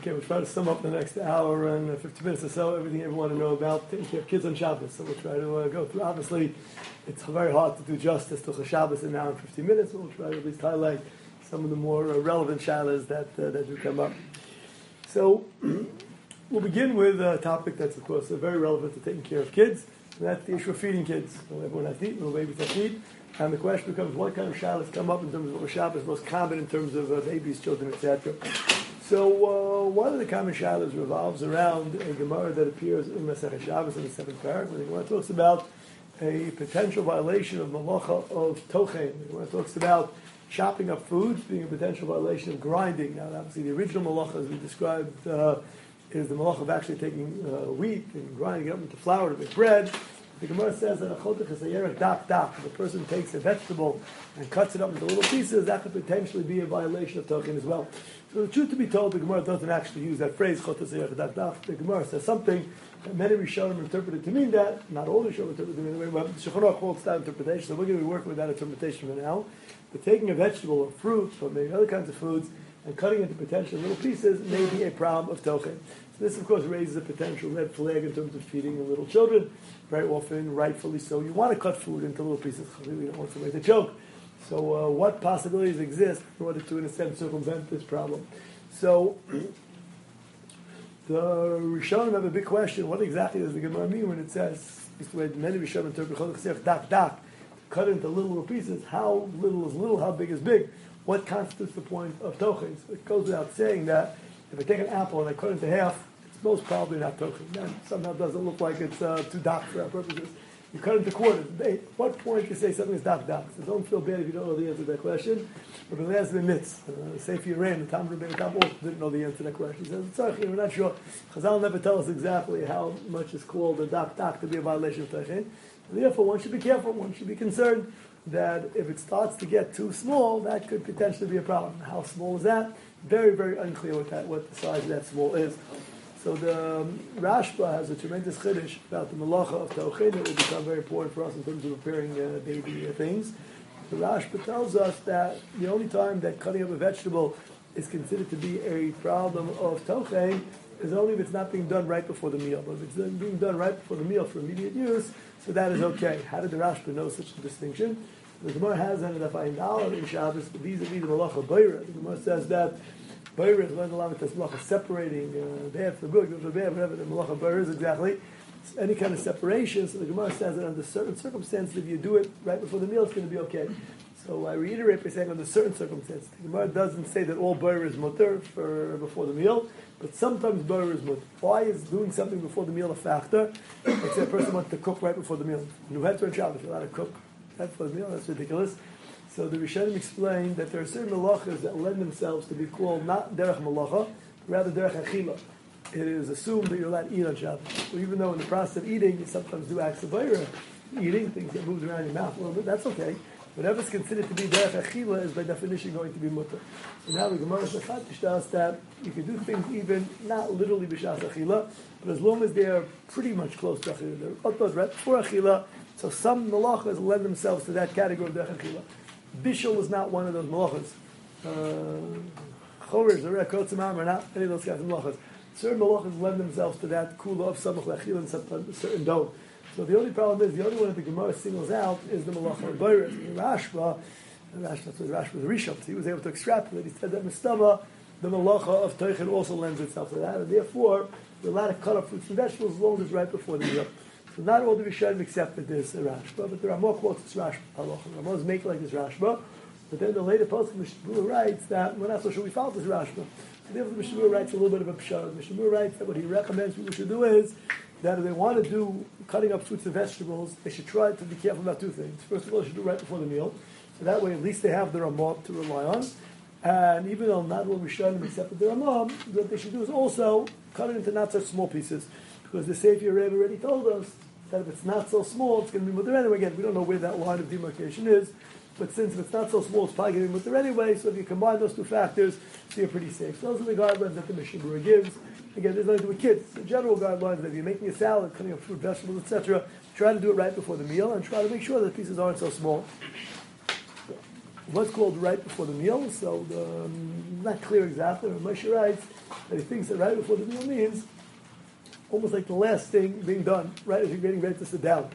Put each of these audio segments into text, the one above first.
Okay, we'll try to sum up the next hour and uh, 50 minutes or so, everything you want to know about taking care of kids on Shabbos. So we'll try to uh, go through. Obviously, it's very hard to do justice to Shabbos in an hour and 50 minutes, but we'll try to at least highlight some of the more uh, relevant shalas that, uh, that do come up. So we'll begin with a topic that's, of course, very relevant to taking care of kids, and that's the issue of feeding kids. So everyone has to eat, little babies have to eat. And the question becomes, what kind of shalas come up in terms of what Shabbos most common in terms of uh, babies, children, etc. So uh, one of the common shadows revolves around a Gemara that appears in Masechet Shabbos in the seventh paragraph. The Gemara talks about a potential violation of malacha of tochen. The Gemara talks about chopping up food being a potential violation of grinding. Now, obviously, the original malacha, as we described, uh, is the malacha of actually taking uh, wheat and grinding it up into flour to make bread. The Gemara says that a chodach is a dak. If a person takes a vegetable and cuts it up into little pieces, that could potentially be a violation of tochen as well. So the truth to be told, the Gemara doesn't actually use that phrase, chotasyer dak. The Gemara says something that many Rishonim interpreted to mean that, not all Rishonim interpreted to mean that, but Shulchan holds that interpretation, so we're going to be working with that interpretation for now. But taking a vegetable or fruit, or maybe other kinds of foods, and cutting into potential little pieces may be a problem of tochen. So this, of course, raises a potential red flag in terms of feeding the little children. Very often, rightfully so, you want to cut food into little pieces. We don't want to make a joke. So, uh, what possibilities exist in order to, in a sense, circumvent this problem? So, the Rishonim have a big question. What exactly does the Gemara mean when it says, this way many Rishonim interpret dak dak, cut into little little pieces? How little is little? How big is big? What constitutes the point of tochen? So it goes without saying that if I take an apple and I cut it into half, most probably not tochen. That somehow doesn't look like it's uh, too dak for our purposes. You cut into quarters. At what point you say something is dak dark? So don't feel bad if you don't know the answer to that question. But the last minutes, uh, say for your rain, the Tam Rebbe Tam also didn't know the answer to that question. He says, Tzarchi, we're not sure. Chazal never tell us exactly how much is called a dak dak to be a violation of Tachin. Therefore, one should be careful, one should be concerned that if it starts to get too small, that could potentially be a problem. How small is that? Very, very unclear what, that, what the size of that small is. So the um, Rashba has a tremendous chiddush about the malacha of tauchin that will become very important for us in terms of preparing uh, baby uh, things. The Rashba tells us that the only time that cutting up a vegetable is considered to be a problem of tauchin is only if it's not being done right before the meal. But if it's being done right before the meal for immediate use, so that is okay. How did the Rashba know such a distinction? The Gemara has the Fayin in Shabbos, vis-a-vis the malacha bayra. The Gemara says that Bayr is learned along with this malacha separating uh, bad for good, good for bad, whatever the malacha bayr is exactly. Any kind of separation. So the Gemara says that under certain circumstances, if you do it right before the meal, it's going to be okay. So I reiterate by saying under certain circumstances. The Gemara doesn't say that all bayr is mutter for before the meal, but sometimes bayr is mutter. Why is doing something before the meal a factor? Let's a person wants to cook right before the meal. Nuheter and Shabbos, you're allowed to cook right before the meal. That's ridiculous. So the Rishonim explained that there are certain malachas that lend themselves to be called not derech malacha, rather derech achila. It is assumed that you're allowed to eat on Shabbos. Even though in the process of eating, you sometimes do acts of eating, things that moved around your mouth a little bit, that's okay. Whatever is considered to be derech achila is by definition going to be mutter. So now the Gemara us that you can do things even not literally b'shas achila, but as long as they are pretty much close to achila, they're right before achila. So some malachas lend themselves to that category of derech achila. Bishul is not one of those malachas. Uh, Chorish, the Rekotzimam are not any of those kinds of malachas. Certain malachas lend themselves to that kula of samach lechil and uh, certain don't. So the only problem is, the only one that the Gemara singles out is the malacha of Bayris. Rashba, Rashba, that's what Rashba was Rishon. He was able to extrapolate. He said that Mistama, the malacha of Teichen also lends itself to that, and therefore, we're allowed to cut up fruits and vegetables as long as right before the meal. So not all the Rishonim that there's a Rashba, but there are more quotes it's Rashba. Halacha. is making like this Rashba, but then the later post Mishnah writes that we're not so sure we follow this Rashba. So therefore, the writes a little bit of a pshar. Mishnah writes that what he recommends people should do is that if they want to do cutting up fruits and vegetables, they should try to be careful about two things. First of all, they should do right before the meal, so that way at least they have their amot to rely on. And even though not all Rishonim accepted their amot, what they should do is also cut it into not such small pieces. Because the Sefer Rebbe already told us that if it's not so small, it's going to be mutter anyway. Again, we don't know where that line of demarcation is, but since if it's not so small, it's probably going to be mutter anyway. So if you combine those two factors, so you're pretty safe. So those are the guidelines that the Mishnah gives. Again, there's nothing to do with kids. The general guidelines that if you're making a salad, cutting up fruit, vegetables, etc., try to do it right before the meal and try to make sure that the pieces aren't so small. what's called right before the meal. So the, um, not clear exactly. Moshe writes that he thinks that right before the meal means almost like the last thing being done, right as you're getting ready to sit down.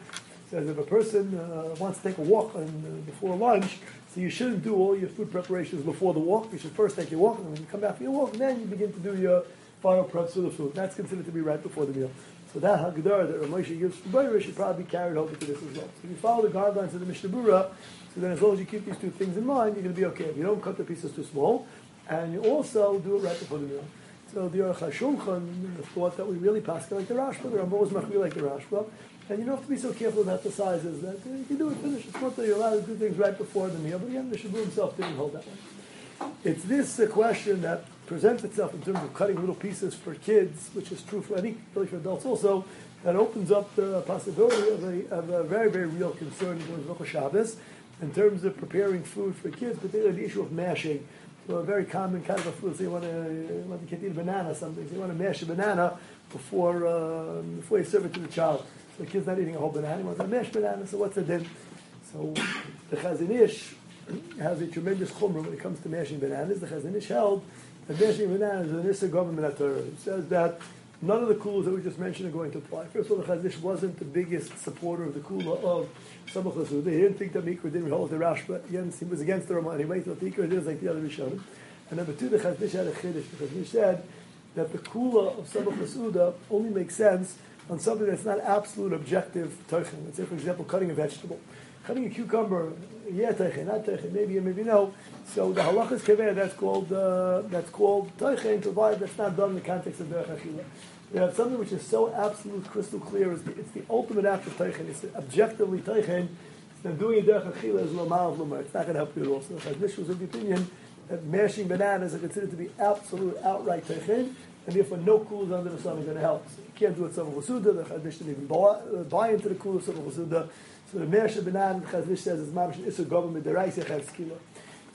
Says if a person uh, wants to take a walk on, uh, before lunch, so you shouldn't do all your food preparations before the walk. You should first take your walk, and when you come back from your walk, then you begin to do your final preps for the food. That's considered to be right before the meal. So that hagdarah that Ramosha gives for Boyer should probably be carried over to this as well. So if you follow the guidelines of the Mishnah Berurah, so then as long as you keep these two things in mind, you're going to be okay. If you don't cut the pieces too small, and you also do it right before the meal. So the Aruch HaShulchan thought that we really pass like the Rashba, the Rambam was machmir like the Rashba, and you don't have to be so careful about the sizes. That you can do it, finish. It's not that you're allowed to do things right before the meal, but again, the Shabu himself didn't hold that one. It's this question that presents itself in terms of cutting little pieces for kids, which is true for any, really for adults also, that opens up the possibility of a, of a very, very real concern in terms of Shabbos, in terms of preparing food for kids, particularly the issue of mashing. So a very common kind of a food, so you want to, want to eat a banana, something, so you want to mash a banana before, uh, before you serve it to the child. So the kid's not eating a whole banana, he wants a mashed banana, so what's the din? So the Chazon Ish has a tremendous chumrah when it comes to mashing bananas. The Chazon Ish held that mashing bananas is an Issa gamur. It says that None of the kulas that we just mentioned are going to apply. First of all, the Chazon wasn't the biggest supporter of the kula of Samach Lasuda. He didn't think that Mikra didn't hold the Rashba. He was against the Ramah. He thought the Ikra did like the other Rishonim. And number two, the Chazon Ish had a chiddush. The Chazon said that the kula of Samach only makes sense on something that's not absolute objective tochen. Let's say, for example, cutting a vegetable. Cutting a cucumber, yeah, tochen, not tochen, maybe, maybe no. So the halachas kaveh, that's called, uh, that's called tochen, provided that's not done in the context of derech achila. We have something which is so absolute, crystal clear, it's the, it's the ultimate act of tochen, it's objectively tochen, then doing a derech achila is lomal of lomar. It's not going to help you at all. So Chazon Ish was of the opinion that mashing bananas are considered to be absolute, outright tochen, and therefore no cool under the sun is going to help. So you can't do it some Chasuda, the Chazon Ish didn't even buy, uh, buy into the cool of. So the Mersha Benan, the Chazon Ish says, is Mamish Issa gamur, the Reise Chavskila.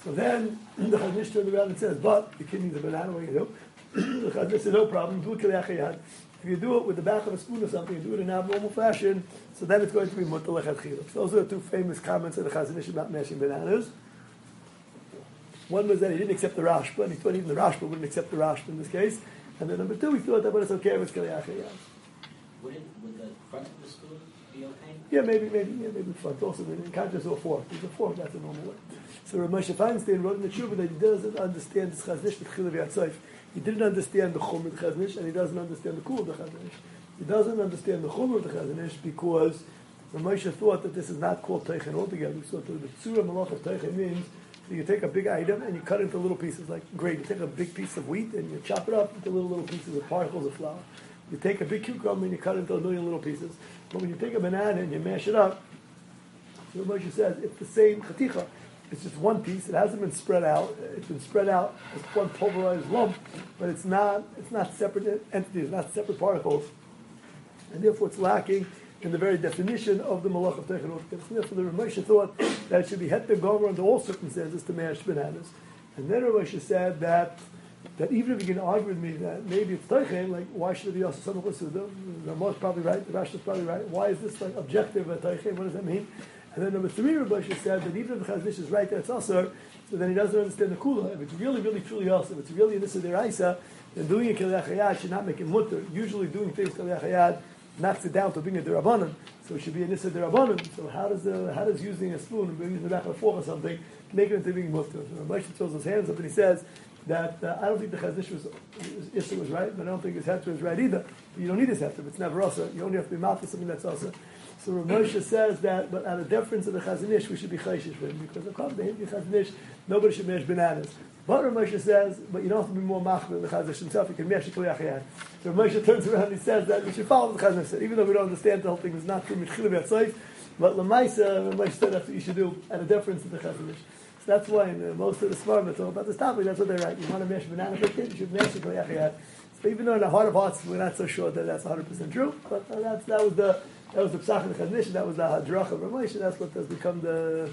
So then the Chazon Ish turned around and says, but the kid needs a banana, what do you do? the Chazon Ish said, no problem, do it. If you do it with the back of a spoon or something, you do it in an abnormal fashion, so then it's going to be Lechatchila. So those are the two famous comments of the Chazon Ish about mashing bananas. One was that he didn't accept the Rashba, and he thought even the Rashba wouldn't accept the Rashba in this case. And then number two, we thought that, but it's okay if it's Kaliachayad. Would, it, would the front of the spoon be okay? Yeah, maybe, maybe, yeah, maybe front also. Maybe you can't just a fork. There's a fork, that's a normal way. So Rav Moshe Feinstein wrote in the Tshuva that he doesn't understand this Chazon Ish with Chilav Yatzayf. He didn't understand the Chum of the Chazon Ish, and he doesn't understand the Kul of the Chazon Ish. He doesn't understand the Chum of the Chazon Ish because Rav thought that this is not called Teichen altogether. So the Tzura Malach of Teichen means you take a big item and you cut it into little pieces, like great. You take a big piece of wheat and you chop it up into little little pieces of particles of flour. You take a big cucumber and you cut it into a million little pieces. But when you take a banana and you mash it up, so says it's the same chaticha. It's just one piece. It hasn't been spread out. It's been spread out as one pulverized lump, but it's not. It's not separate entities. Not separate particles, and therefore it's lacking in the very definition of the malach of technology. Therefore, the Ramosha thought that it should be heter gomer under all circumstances to mash bananas. And then Ramosha said that that even if you can argue with me that maybe it's teichen, like why should it be also some chasuda? The Ramah probably right. The Rashi is probably right. Why is this like objective a teichen? What does that mean? And then number three, Ramosha said that even if the Chazon Ish is right that it's also, so then he doesn't understand the kula. If it's really, really, truly also, if it's really an issa deraisa, then doing a kiliyachayad should not make it mutter. Usually doing things kiliyachayad knocks it down to being a derabanan. So it should be an issa derabanan. So how does the, how does using a spoon and using the back of a fork or something make it into being mutter? So Moshe throws his hands up and he says that uh, I don't think the chaznish was issa was right, but I don't think his heter is right either. But you don't need his heter. It's never also. You only have to be mouth for something that's also. So Rav Moshe says that, but out of deference of the Chazon Ish, we should be chayshish for him because according to him, the Chazon Ish, nobody should mash bananas. But Rav Moshe says, but you don't have to be more machmir than the Chazon Ish himself. You can mash it. So Rav Moshe turns around and he says that we should follow the Chazon Ish. Even though we don't understand the whole thing is not true mitchilim yatzayif, but lemaisa Rav Moshe said that's what you should do out of deference to the Chazon Ish. So that's why in most of the smart that's all about this topic. That's what they write. You want to mash banana for a kid, you should mash it. So even though in the heart of hearts we're not so sure that that's 100 percent true, but uh, that's that was the that was the psach of Chazon Ish, that was the hadrach of Ramesh, that's what has become the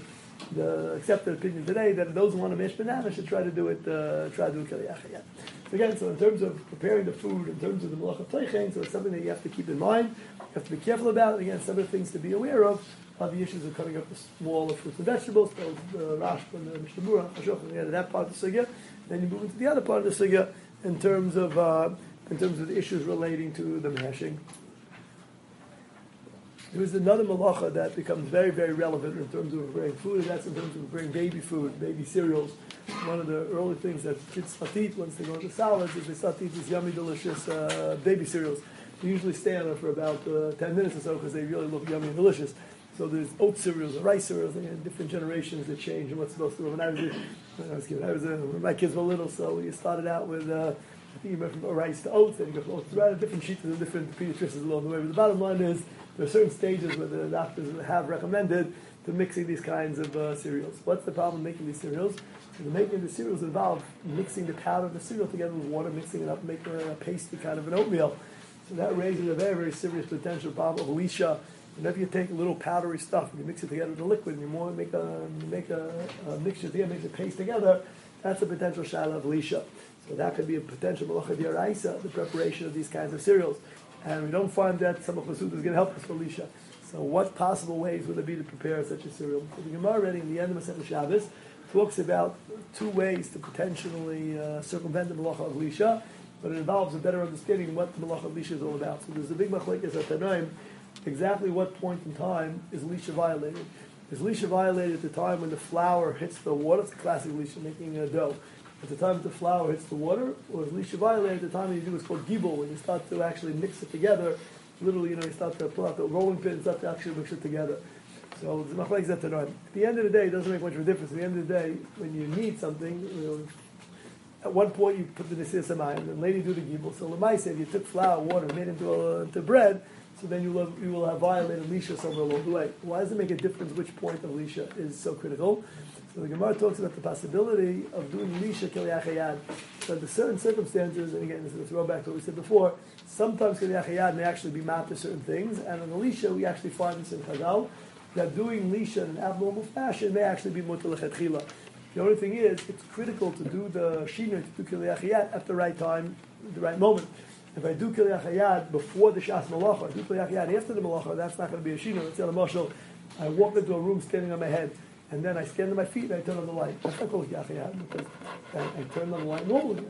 the accepted opinion today that those who want to mash banana should try to do it, uh, try to do it kaliyachayat. So again, so in terms of preparing the food, in terms of the malach of teichen, so it's something that you have to keep in mind, you have to be careful about. Again, some of the things to be aware of are the issues are cutting up the smaller fruits and vegetables, so the uh, Rashba and the Mishnah Hashochet, the that part of the sugya. Then you move into the other part of the sugya in terms of uh, in terms of the issues relating to the mashing. There is another malacha that becomes very, very relevant in terms of preparing food, and that's in terms of preparing baby food, baby cereals. One of the early things that kids eat once they go into salads is they start to eat these yummy, delicious uh, baby cereals. They usually stay on it for about uh, 10 minutes or so because they really look yummy and delicious. So there's oat cereals and rice cereals, and different generations that change and what's supposed to. When I was, when I was, I was when my kids were little, so we started out with. Uh, I think you went from rice to oats, and you go from oats to rice, different sheets and different pediatricians along the way. But the bottom line is there are certain stages where the doctors have recommended to mixing these kinds of uh, cereals. What's the problem making these cereals? The making of the cereals involve mixing the powder of the cereal together with water, mixing it up, making a pasty kind of an oatmeal. So that raises a very, very serious potential problem of leisha. Whenever you take a little powdery stuff and you mix it together with a liquid and you more make a make a, a mixture together, make a paste together, that's a potential shala of leisha. So that could be a potential malacha diyaraisa, the preparation of these kinds of cereals and we don't find that some of the is going to help us for Lisha. So what possible ways would there be to prepare such a cereal? So the Gemara reading in the end of Masechet Shabbos talks about two ways to potentially uh, circumvent the malacha of Lisha, but it involves a better understanding of what the malacha of Lisha is all about. So there's a big machlekes at Tanaim, exactly what point in time is Lisha violated. Is Lisha violated at the time when the flour hits the water? It's classic Lisha, making a dough at the time the flour hits the water, or is Lisha violated at the time you do what's called gibel, when you start to actually mix it together. Literally, you know, you start to pull out the rolling pin and start to actually mix it together. So the machlekes at the end of the day, it doesn't make much of a difference. At the end of the day, when you need something, you know, at one point you put the nesir samayim, and later you do the gibel. So lemaisa, if you took flour, water, made it into, a, into bread, so then you will, you will have violated somewhere along the way. Why does it make a difference which point of lisha is so critical? So the Gemara talks about the possibility of doing Lisha Kilyachayad. So under certain circumstances, and again, this is a throwback to what we said before, sometimes Kilyachayad may actually be mapped to certain things, and in the Lisha, we actually find this in Chazal, that doing Lisha in an abnormal fashion may actually be Mutal The only thing is, it's critical to do the Shina, to do Kilyachayad at the right time, the right moment. If I do Kilyachayad before the Shas Malacha, I do Kilyachayad after the Malacha, that's not going to be a Shina. Let's say, I walk into a room standing on my head and then I stand on my feet and I turn on the light. That's not called yachayad because I, I turn on the light normally.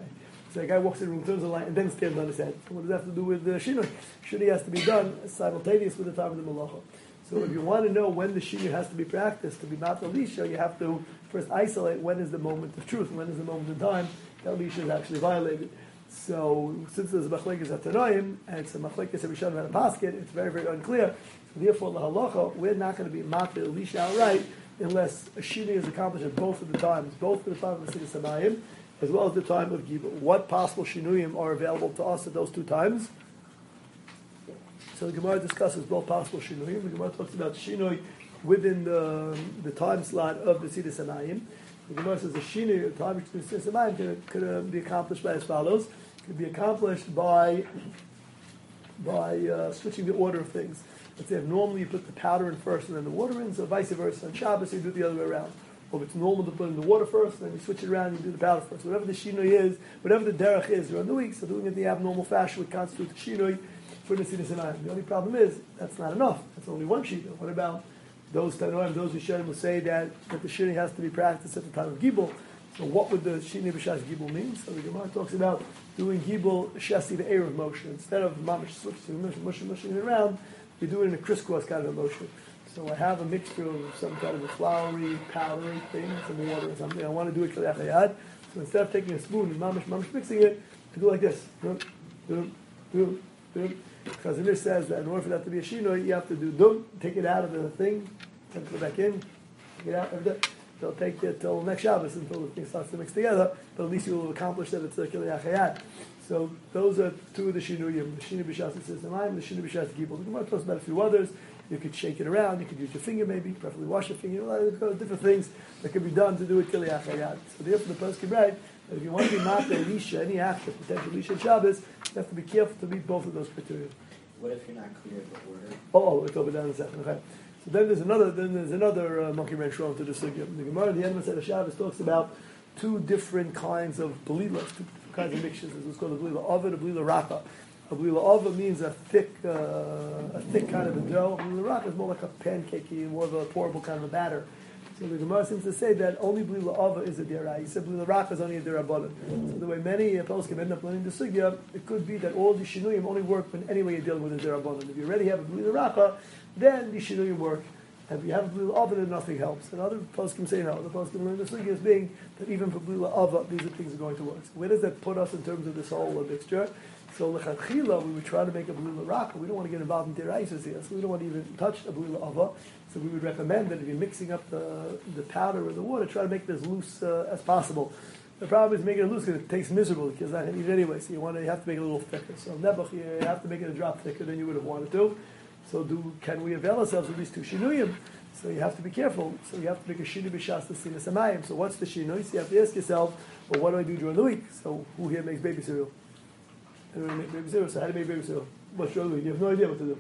So a guy walks in the room, turns on the light, and then stands on his head. So what does that have to do with the shinoi? Shinoi has to be done simultaneous with the time of the malacha. So if you want to know when the shinoi has to be practiced to be not you have to first isolate when is the moment of truth, when is the moment in time that lisha is actually violated. So since there's a machlekes at Tanoim, and it's a machlekes at Rishon and a basket, it's very, very unclear. So therefore, the halacha, we're not going to be matir outright unless a shini is accomplished at both of the times, both at the time of the Siddur Samayim, as well as the time of Gibel. What possible shinuyim are available to us at those two times? So the Gemara discusses both possible shinuyim. The Gemara talks about shinui within the, the time slot of the Siddur Samayim. The Gemara says the shinui, the time between the Siddur Samayim, could, could uh, be accomplished by as follows. It could be accomplished by by uh, switching the order of things. Let's say normally you put the powder in first and then the water in, so vice versa. On Shabbos, you do it the other way around. Or if it's normal to put in the water first, then you switch it around and you do the powder first. Whatever the shinoi is, whatever the derech is during the week, so doing it the abnormal fashion would constitute the shinoi for the Siddur The only problem is, that's not enough. That's only one shinoi. What about those Tanoim, those Rishonim will say that, that the shinoi has to be practiced at the time of Gibel. So what would the shinoi b'shas Gibel mean? So the Gemara talks about doing Gibel shasi the Erev motion. Instead of mamish switching, mushing, mushing it around, you do it in a crisscross kind of a motion. So I have a mixture of some kind of a floury, powdery thing, some water or something. I want to do it kalachayad. So instead of taking a spoon and mamish, mamish mixing it, I do like this. Dum, dum, dum, dum. Says that in order for that to be a shino, you have to do dum, take it out of the thing, and put it back in, take it out. They'll take it till next Shabbos until the thing starts to mix together, but at least you will accomplish that it's a kiliyachayat. So those are two of the shinuyim, the shinu b'shas and the shinu b'shas gibel. The Gemara talks about a few others. You could shake it around. You could use your finger, maybe, preferably wash your finger. Know, different things that can be done to do it kiliyach hayad. So therefore, the person can write that if you want to be mata lisha, any act of potential lisha Shabbos, you have to be careful to meet both of those criteria. What if you're not clear of the order? Oh, oh it's over down in a second. Okay. So then there's another then there's another uh, monkey wrench thrown to the sugya. The Gemara the end of the Shabbos talks about two different kinds of belilas, two kinds of mixtures. Is called a blila ovid, a blila rapa. A blila ova means a thick, uh, a thick kind of a dough. A blila raka is more like a pancakey, more of a pourable kind of a batter. So the Gemara seems to say that only blila ova is a said blila raka is only a dirabanan. So the way many poskim end up learning the sugya, it could be that all the shinuyim only work when anyway you're dealing with a dirabanan. If you already have a blila raka, then the shinuyim work. If you have a blila ova, then nothing helps. And other poskim say no. The poskim learn the sugya as being that even for blila ova, these are things are going to work. So where does that put us in terms of this whole mixture? So lechatchila, we would try to make a blila raka. We don't want to get involved in deraises here, so we don't want to even touch a blila ava. So we would recommend that if you're mixing up the, the powder with the water, try to make it as loose uh, as possible. The problem is making it loose because it tastes miserable because I eat it anyway. So you want to you have to make it a little thicker. So nebuch, you have to make it a drop thicker than you would have wanted to. So do can we avail ourselves of these two shinuyim? So you have to be careful. So you have to make a shinu b'shas the samayim. So what's the shinui? So you have to ask yourself, well, what do I do during the week? So who here makes baby cereal? Everyone make baby cereal. So how do you make baby cereal? What's your week? You have no idea what to do.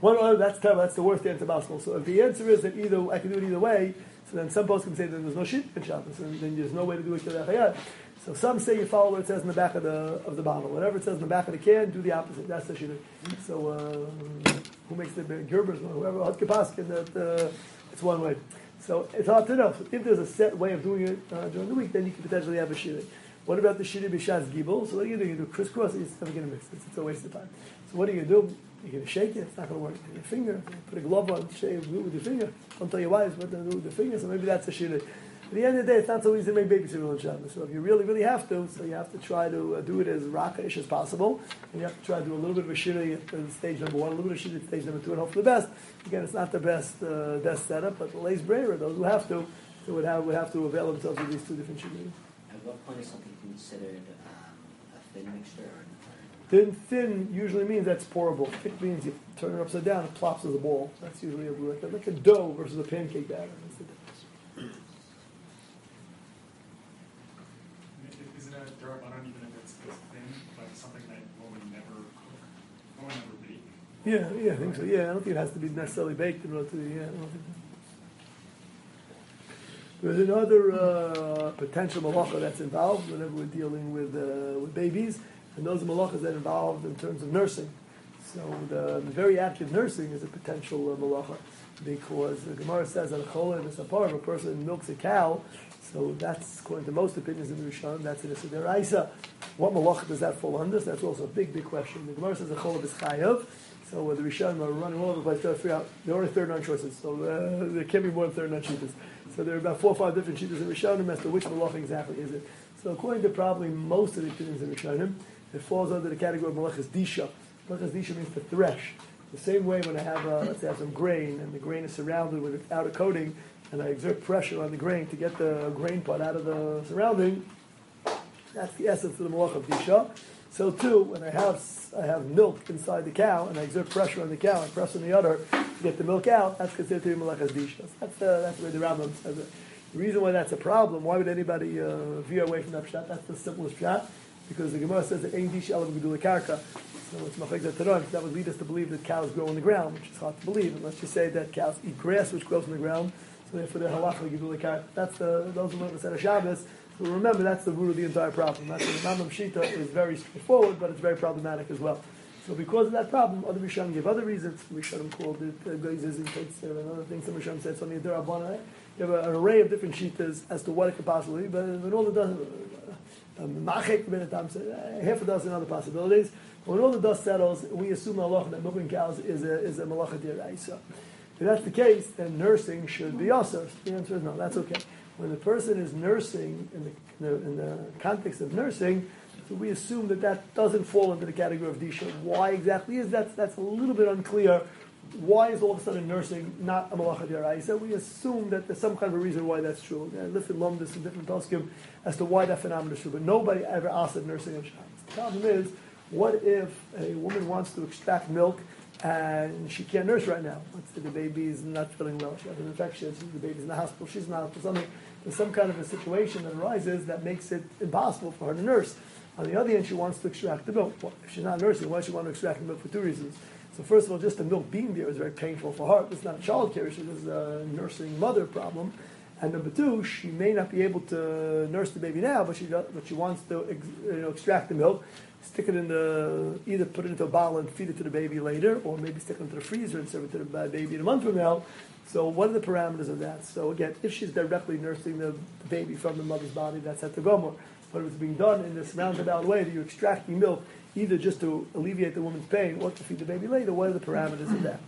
One, that's terrible. That's the worst answer possible. So if the answer is that either I can do it either way, so then some folks can say that there's no shit in Shabbos, and then there's no way to do it. So some say you follow what it says in the back of the of the bottle. Whatever it says in the back of the can, do the opposite. That's the shidduch. So uh, who makes the Gerbers? one? Whoever Hadkapaskin, that uh, it's one way. So it's hard to know. If there's a set way of doing it uh, during the week, then you can potentially have a shidduch. What about the shidduch b'shas gibel? So what are you doing? You do crisscross. It's never going to mix. It's, it's a waste of time. So what are you going to do? You're going to shake it. It's not going to work. Your finger. Put a glove on. Shave do it with your finger. Don't tell your wives what to do with the finger. So maybe that's a shidduch. At the end of the day, it's not so easy to make baby cereal on Shabbos. So if you really, really have to, so you have to try to uh, do it as raka-ish as possible. And you have to try to do a little bit of a shiri at stage number one, a little bit of a shiri at stage number two, and hope for the best. Again, it's not the best uh, best setup, but the lace braver, those who have to, so would have, would have to avail themselves of these two different shiri. At what point is something considered um, a thin mixture? Thin, thin usually means that's pourable. Thick means you turn it upside down, it plops as a ball. That's usually a, like a dough versus a pancake batter. That's the difference. Isn't it a darabanan even if it's this thin, but something that one would never cook, one would never bake? Yeah, yeah, I think so. Yeah, I don't think it has to be necessarily baked in order to. Yeah, I don't think. There's another uh, potential malacha that's involved whenever we're dealing with uh, with babies, and those are malachas that involved in terms of nursing. So the, the very active nursing is a potential uh, malacha because the Gemara says that a chola and a sapar, of a person milks a cow, so that's according to most opinions in the Rishon, that's an Issa Isa. What malacha does that fall under? So that's also a big, big question. The Gemara says a chola is chayav. So uh, the Rishon are running all over the place trying to figure out. There are only 39 choices, so uh, there can't be more than 39 cheetahs. So there are about four or five different shitas in Rishonim as to which malacha exactly is it. So according to probably most of the opinions in Rishonim, it falls under the category of malachas disha. Malachas disha means to thresh. The same way when I have, uh, let's say, I have some grain and the grain is surrounded with an outer coating, and I exert pressure on the grain to get the grain part out of the surrounding. That's the essence of the malach of disha. So too, when I have I have milk inside the cow and I exert pressure on the cow and press on the udder to get the milk out, that's considered to be malach dishas. That's uh, that's the way the Rambam says it. The reason why that's a problem, why would anybody uh, veer away from that pshat? That's the simplest pshat, because the Gemara says that ein disha alav gedula karka. So it's machek Taran. That would lead us to believe that cows grow on the ground, which is hard to believe unless you say that cows eat grass which grows on the ground. So therefore, they're halacha gedula karka. That's the those learn the set of Shabbos. So remember, that's the root of the entire problem. That's the Rambam Shita is very straightforward, but it's very problematic as well. So because of that problem, other Rishonim give other reasons. Rishonim called it uh, Geizes and Teitzer and other things. Some Rishonim said something Derabana. You have an array of different shitas as to what it could possibly be, but when all the dust, uh, half a dozen other possibilities. When all the dust settles, we assume Allah that milking cows is a is a malacha diraisa. If that's the case, then nursing should be also. The answer is no. That's okay. When the person is nursing in the, in the, in the context of nursing, so we assume that that doesn't fall into the category of disha. Why exactly is that? That's a little bit unclear. Why is all of a sudden nursing not a malacha diraisa? We assume that there's some kind of a reason why that's true. Lifted lumdis in different poskim as to why that phenomenon is true, but nobody ever asked of nursing of Shabbos. The problem is, what if a woman wants to extract milk and she can't nurse right now? The baby's not feeling well, she has an infection, the baby's in the hospital, she's in the hospital, something. There's some kind of a situation that arises that makes it impossible for her to nurse. On the other hand, she wants to extract the milk. Well, if she's not nursing, why does she want to extract the milk for two reasons? So first of all, just the milk being there is very painful for her. It's not a child care issue, it's a nursing mother problem. And number two, she may not be able to nurse the baby now, but she does, but she wants to you know, extract the milk, stick it in the either put it into a bottle and feed it to the baby later, or maybe stick it into the freezer and serve it to the baby in a month from now. So what are the parameters of that? So again, if she's directly nursing the, baby from the mother's body, that's at the gomor. But if it's being done in this roundabout way that you're extracting milk, either just to alleviate the woman's pain or to feed the baby later, what are the parameters of that?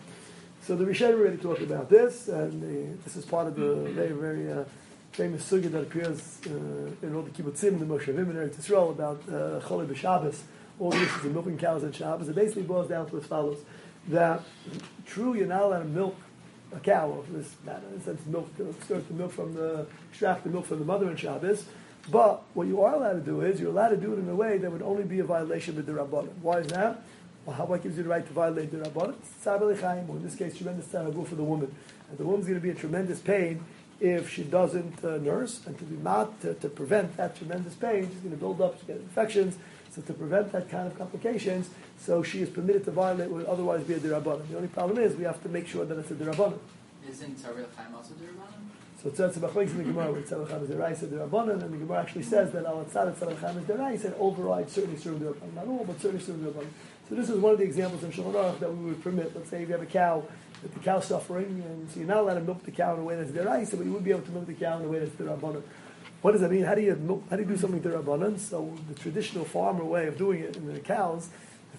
So the Rishonim already talked about this, and the, this is part of the very, very uh, famous sugya that appears uh, in all the kibbutzim, the Moshavim in Eretz Yisrael about uh, Chole b'Shabbos, all this is the milking cows and Shabbos. It basically boils down to as follows: that true, you're not allowed to milk a cow, for this matter, in a sense, milk, the milk from the extract the milk from the mother in Shabbos. But what you are allowed to do is you're allowed to do it in a way that would only be a violation with the Rabbanim. Why is that? Well, how what gives you the right to violate the Rabbanim? Tzar or in this case, tremendous tzar for the woman. And the woman's going to be in tremendous pain if she doesn't uh, nurse, and to be mad to, to, prevent that tremendous pain, she's going to build up, she's going to get infections. So to prevent that kind of complications, so she is permitted to violate what would otherwise be a dirabanan. The only problem is we have to make sure that it's a dirabanan. Isn't Tzaril Chaim also dirabanan? So says about in the Gemara where Tzaril Chaim is deraisa dirabanan, and the Gemara actually says that al tzad Tzaril Chaim is deraisa and overrides certainly certain dirabanan, not all, but certainly certain dirabanan. So this is one of the examples in Shulchan Aruch that we would permit. Let's say if you have a cow that the cow's suffering, and so you're not allowed to milk the cow in a way that's deraisa, but you would be able to milk the cow in a way that's dirabanan. What does that mean? How do you milk, how do you do something derabanan? So the traditional farmer way of doing it in the cows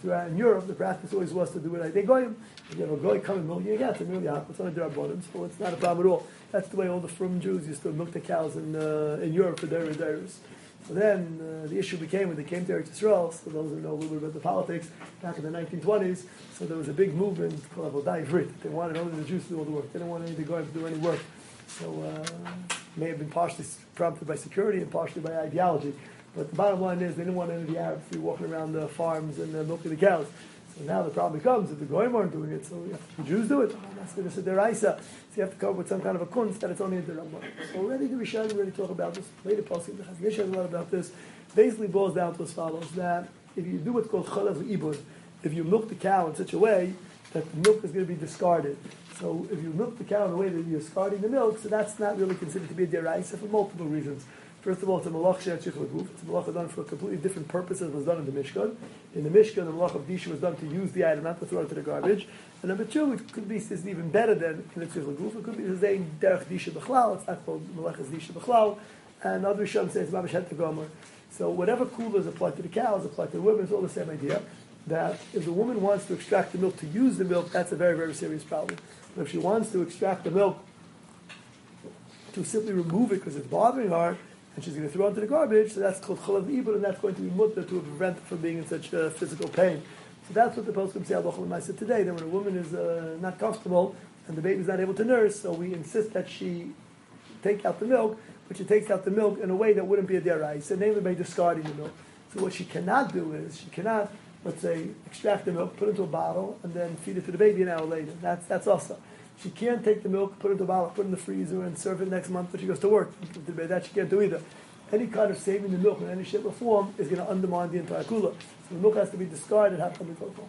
throughout in Europe, the practice always was to do it like they go in. You have a guy come and milk you again, it's a hot. It's not a derabanan, so it's not a problem at all. That's the way all the from Jews used to milk the cows in uh, in Europe for their dairies. So then uh, the issue became when they came to Eretz Yisrael, so those who know a little bit about the politics, back in the 1920s, so there was a big movement called Avodah Ivrit. They wanted only the Jews to do all the work. They didn't want any to do any work. So uh, may have been partially prompted by security and partially by ideology. But the bottom line is they didn't want any of the Arabs to be walking around the farms and uh, milking the cows. So now the problem comes if the goyim aren't doing it, so the Jews do it. Oh, that's it's a deraisa. So you have to come up with some kind of a kunst that it's only a derabban. So already the Rishon already talk about this. Later, Pasuk the Chazon has a lot about this. Basically, boils down to as follows: that if you do what's called chalav ibud, if you milk the cow in such a way that the milk is going to be discarded. So if you milk the cow in a way that you're discarding the milk, so that's not really considered to be a deraisa for multiple reasons. First of all, it's a malach she'at It's a malach done for a completely different purpose as was done in the Mishkan. In the Mishkan, the malach of Disha was done to use the item, not to throw it to the garbage. And number two, it could be this even better than in the tzich It could be the same derech Disha B'chlal. It's not called malach as Disha B'chlal. And other Rishon says Mamash Het. So whatever kula is applied to the cows, applied to the women, it's all the same idea. That if the woman wants to extract the milk to use the milk, that's a very, very serious problem. But if she wants to extract the milk to simply remove it because it's bothering her, and she's going to throw it into the garbage, so that's called chalav ibur, and that's going to be mutter to prevent from being in such uh, physical pain. So that's what the poskim say al said today, that when a woman is uh, not comfortable and the baby's not able to nurse, so we insist that she take out the milk, but she takes out the milk in a way that wouldn't be a derai. So namely by discarding the milk. So what she cannot do is, she cannot, let's say, extract the milk, put it into a bottle, and then feed it to the baby an hour later. That's, that's also. She can't take the milk, put it in the bottle, put it in the freezer, and serve it next month when she goes to work. That she can't do either. Any kind of saving the milk in any shape or form is going to undermine the entire kula. So the milk has to be discarded. Can we go for?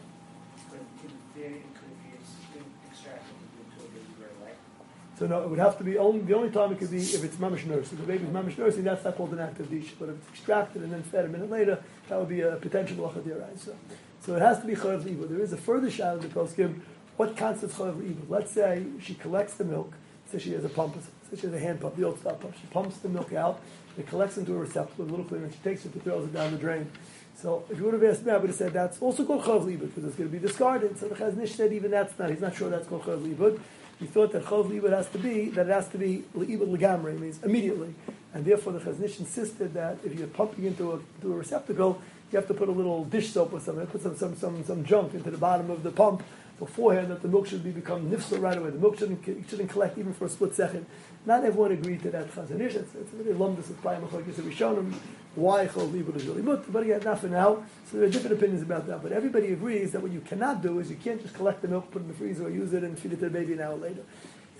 So no, it would have to be only the only time it could be if it's mamish nursing. If the baby's mamish nursing, that's not called an active dish. But if it's extracted and then fed a minute later, that would be a potential lachadir. So, so it has to be chayav There is a further shadow of the poskim what constitutes chalav evil? Let's say she collects the milk. Say she has a pump. Say she has a hand pump, the old style pump. She pumps the milk out. It collects into a receptacle, a little cleaner, she takes it and throws it down the drain. So if you would have asked me, I would have said that's also called chalav libud because it's going to be discarded. So the Chazon Ish said even that's not. He's not sure that's called chalav libud. He thought that chalav libud has to be that it has to be libud legamre means immediately, and therefore the Chazon Ish insisted that if you're pumping into a, into a receptacle, you have to put a little dish soap or something, put some, some, some, some junk into the bottom of the pump beforehand that the milk should be become nifsal right away. The milk shouldn't, shouldn't collect even for a split second. Not everyone agreed to that Chazon Ish. It's, it's really of Achokis. We've shown them why Chol Libud is but again, not for now. So there are different opinions about that. But everybody agrees that what you cannot do is you can't just collect the milk, put it in the freezer, or use it and feed it to the baby an hour later.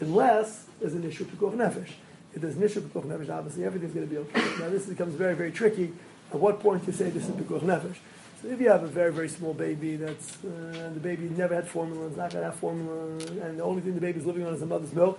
Unless there's an issue to nefesh. If there's an issue to nefesh, obviously everything's going to be okay. Now this becomes very, very tricky. At what point you say this is pikuach nefesh? So if you have a very, very small baby that's, uh, the baby never had formula, it's not going to have formula, and the only thing the baby's living on is the mother's milk,